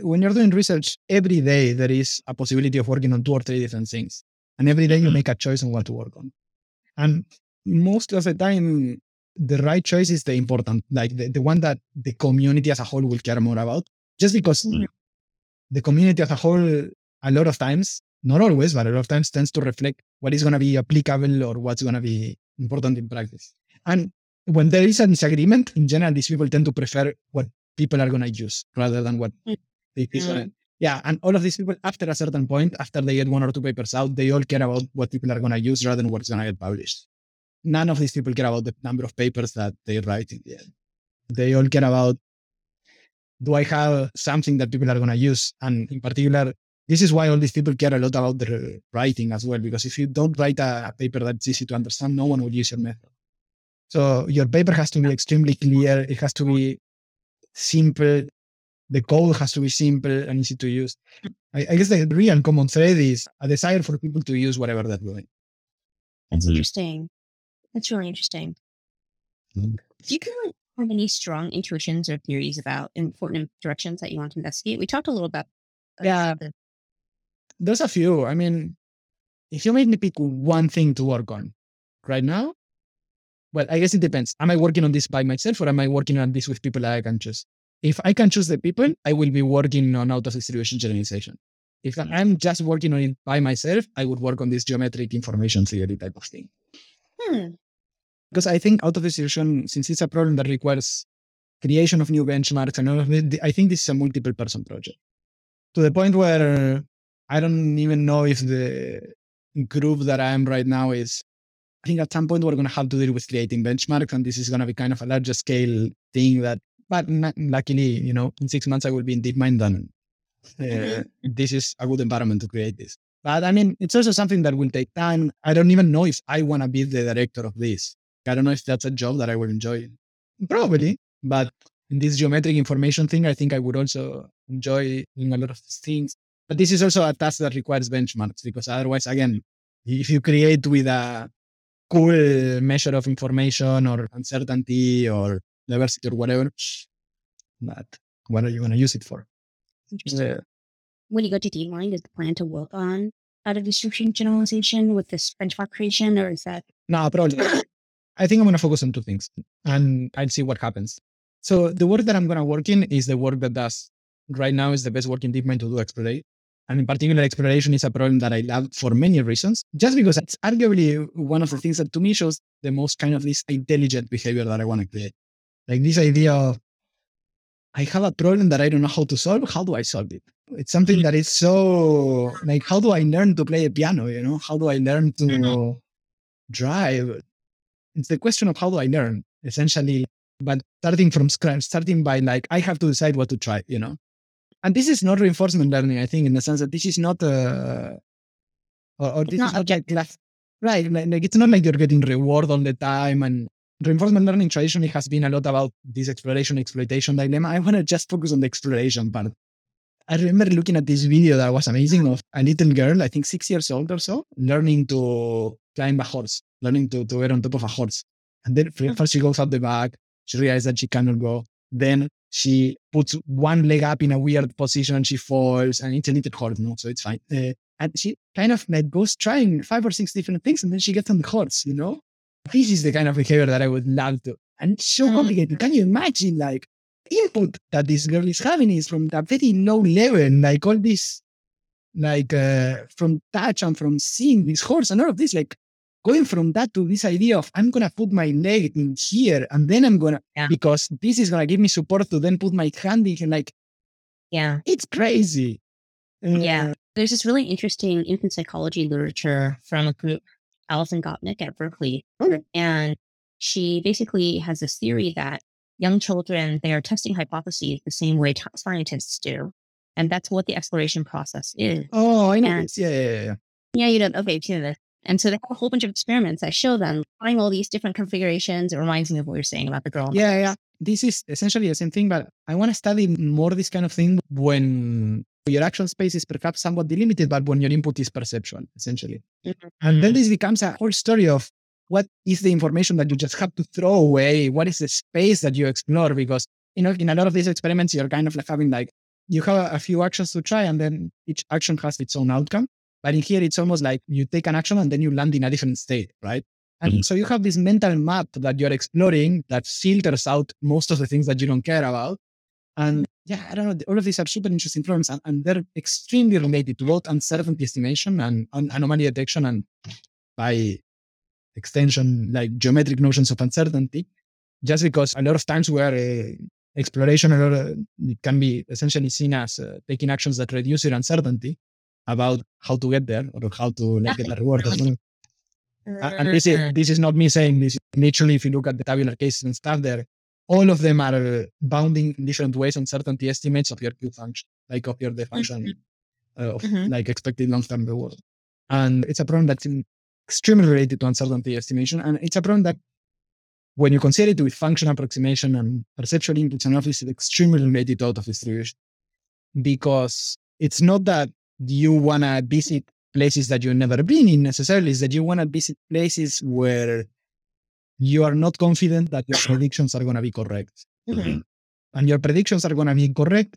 When you're doing research, every day there is a possibility of working on two or three different things. And every day you mm-hmm. make a choice on what to work on. And most of the time, the right choice is the important, like the, the one that the community as a whole will care more about. Just because Mm. the community as a whole, a lot of times, not always, but a lot of times tends to reflect what is going to be applicable or what's going to be important in practice. And when there is a disagreement, in general, these people tend to prefer what people are going to use rather than what Mm. they. Mm. yeah, and all of these people, after a certain point, after they get one or two papers out, they all care about what people are going to use rather than what's going to get published. None of these people care about the number of papers that they write in the end. They all care about do I have something that people are going to use? And in particular, this is why all these people care a lot about the writing as well, because if you don't write a, a paper that's easy to understand, no one will use your method. So your paper has to be extremely clear. It has to be simple the code has to be simple and easy to use. I, I, guess the real common thread is a desire for people to use whatever they're doing. That's interesting. That's really interesting. Mm-hmm. Do you have any strong intuitions or theories about important directions that you want to investigate? We talked a little about. Yeah. The- There's a few. I mean, if you made me pick one thing to work on right now, well, I guess it depends. Am I working on this by myself or am I working on this with people that I can choose? If I can choose the people, I will be working on out of distribution generalization. If I'm just working on it by myself, I would work on this geometric information theory type of thing. Hmm. Because I think out of distribution, since it's a problem that requires creation of new benchmarks and all of it, I think this is a multiple person project. To the point where I don't even know if the group that I am right now is I think at some point we're going to have to deal with creating benchmarks, and this is going to be kind of a larger scale thing that but luckily, you know, in six months I will be in DeepMind and uh, mm-hmm. this is a good environment to create this. But I mean, it's also something that will take time. I don't even know if I want to be the director of this. I don't know if that's a job that I will enjoy. Probably, but in this geometric information thing, I think I would also enjoy doing a lot of these things. But this is also a task that requires benchmarks because otherwise, again, if you create with a cool measure of information or uncertainty or diversity or whatever. But what are you going to use it for? Yeah. When you go to DeepMind, is the plan to work on out of distribution generalization with this benchmark creation, or is that? No, probably. I think I'm going to focus on two things and I'll see what happens. So the work that I'm going to work in is the work that does right now is the best work in DeepMind to do exploration. And in particular, exploration is a problem that I love for many reasons, just because it's arguably one of the things that to me shows the most kind of this intelligent behavior that I want to create. Like this idea of I have a problem that I don't know how to solve. How do I solve it? It's something mm. that is so like, how do I learn to play a piano? You know, how do I learn to mm-hmm. drive? It's the question of how do I learn essentially, but starting from scratch, starting by like, I have to decide what to try, you know? And this is not reinforcement learning, I think, in the sense that this is not a, or, or this not is not like right? Like, like it's not like you're getting reward all the time and reinforcement learning traditionally has been a lot about this exploration exploitation dilemma. I want to just focus on the exploration part. I remember looking at this video that was amazing of a little girl, I think six years old or so, learning to climb a horse, learning to, to get on top of a horse. And then hmm. first she goes out the back, she realizes that she cannot go. Then she puts one leg up in a weird position, she falls, and it's a little horse, no, so it's fine. Uh, and she kind of like goes trying five or six different things, and then she gets on the horse, you know? this is the kind of behavior that I would love to. And it's so mm. complicated. Can you imagine like input that this girl is having is from that very low level, like all this, like uh, from touch and from seeing this horse and all of this, like going from that to this idea of I'm gonna put my leg in here and then I'm gonna yeah. because this is gonna give me support to then put my hand in here, like yeah it's crazy uh, yeah there's this really interesting infant psychology literature from a group Alison Gopnik at Berkeley. Okay. And she basically has this theory that young children, they are testing hypotheses the same way t- scientists do. And that's what the exploration process is. Oh, I know. And, yeah, yeah, yeah. Yeah, you don't. Okay, you know this. And so they have a whole bunch of experiments I show them trying all these different configurations. It reminds me of what you're saying about the girl. Yeah, yeah. This is essentially the same thing, but I want to study more this kind of thing when your action space is perhaps somewhat delimited, but when your input is perception, essentially. Mm-hmm. And then this becomes a whole story of what is the information that you just have to throw away? What is the space that you explore? Because, you know, in a lot of these experiments, you're kind of like having like, you have a few actions to try and then each action has its own outcome. But in here, it's almost like you take an action and then you land in a different state, right? And mm-hmm. so you have this mental map that you're exploring that filters out most of the things that you don't care about. And yeah, I don't know. All of these are super interesting problems, and, and they're extremely related to both uncertainty estimation and, and anomaly detection, and by extension, like geometric notions of uncertainty. Just because a lot of times we are uh, exploration, or it can be essentially seen as uh, taking actions that reduce your uncertainty about how to get there or how to like, get the reward. And this is this is not me saying this. Literally, if you look at the tabular cases and stuff there, all of them are uh, bounding in different ways uncertainty estimates of your Q function, like of your the function uh, of Mhm. like expected long-term reward. And it's a problem that's in- extremely related to uncertainty estimation. And it's a problem that when you consider it with function approximation and perceptual inputs and office, it's extremely related to out of distribution. Because it's not that you want to visit places that you've never been in necessarily, it's that you want to visit places where you are not confident that your predictions are going to be correct. Mhm. And your predictions are going to be correct,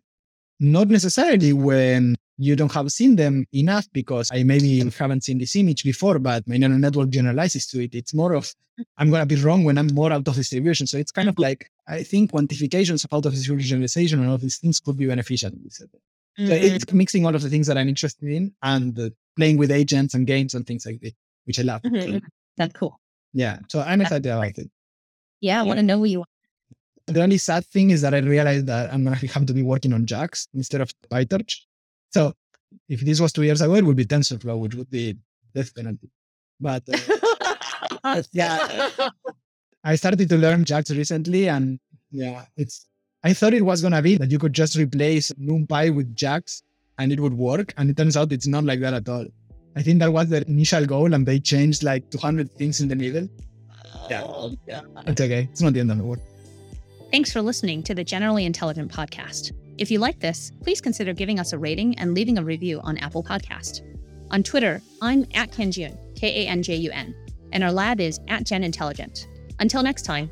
not necessarily when you don't have seen them enough because I maybe haven't seen this image before, but my neural network generalizes to it. It's more of I'm going to be wrong when I'm more out of distribution. So it's kind of like I think quantifications of out of distribution generalization and all of these things could be beneficial. in this setting. So Mhm. it's mixing all of the things that I'm interested in and uh, playing with agents and games and things like that, which I love. Mhm. That's cool. Yeah. So I'm excited about it. Yeah, I want to know what you are. The only sad thing is that I realized that I'm gonna have to be working on JAX instead of PyTorch. So if this was two years ago, it would be TensorFlow, which would be death penalty. But uh, yeah, I started to learn JAX recently, and yeah, it's. I thought it was gonna be that you could just replace NumPy with JAX and it would work, and it turns out it's not like that at all. I think that was their initial goal, and they changed like 200 things in the middle. Yeah, it's okay. It's not the end of the world. Thanks for listening to the Generally Intelligent podcast. If you like this, please consider giving us a rating and leaving a review on Apple Podcast. On Twitter, I'm at Kanjun, K A N J U N, and our lab is at Gen Intelligent. Until next time,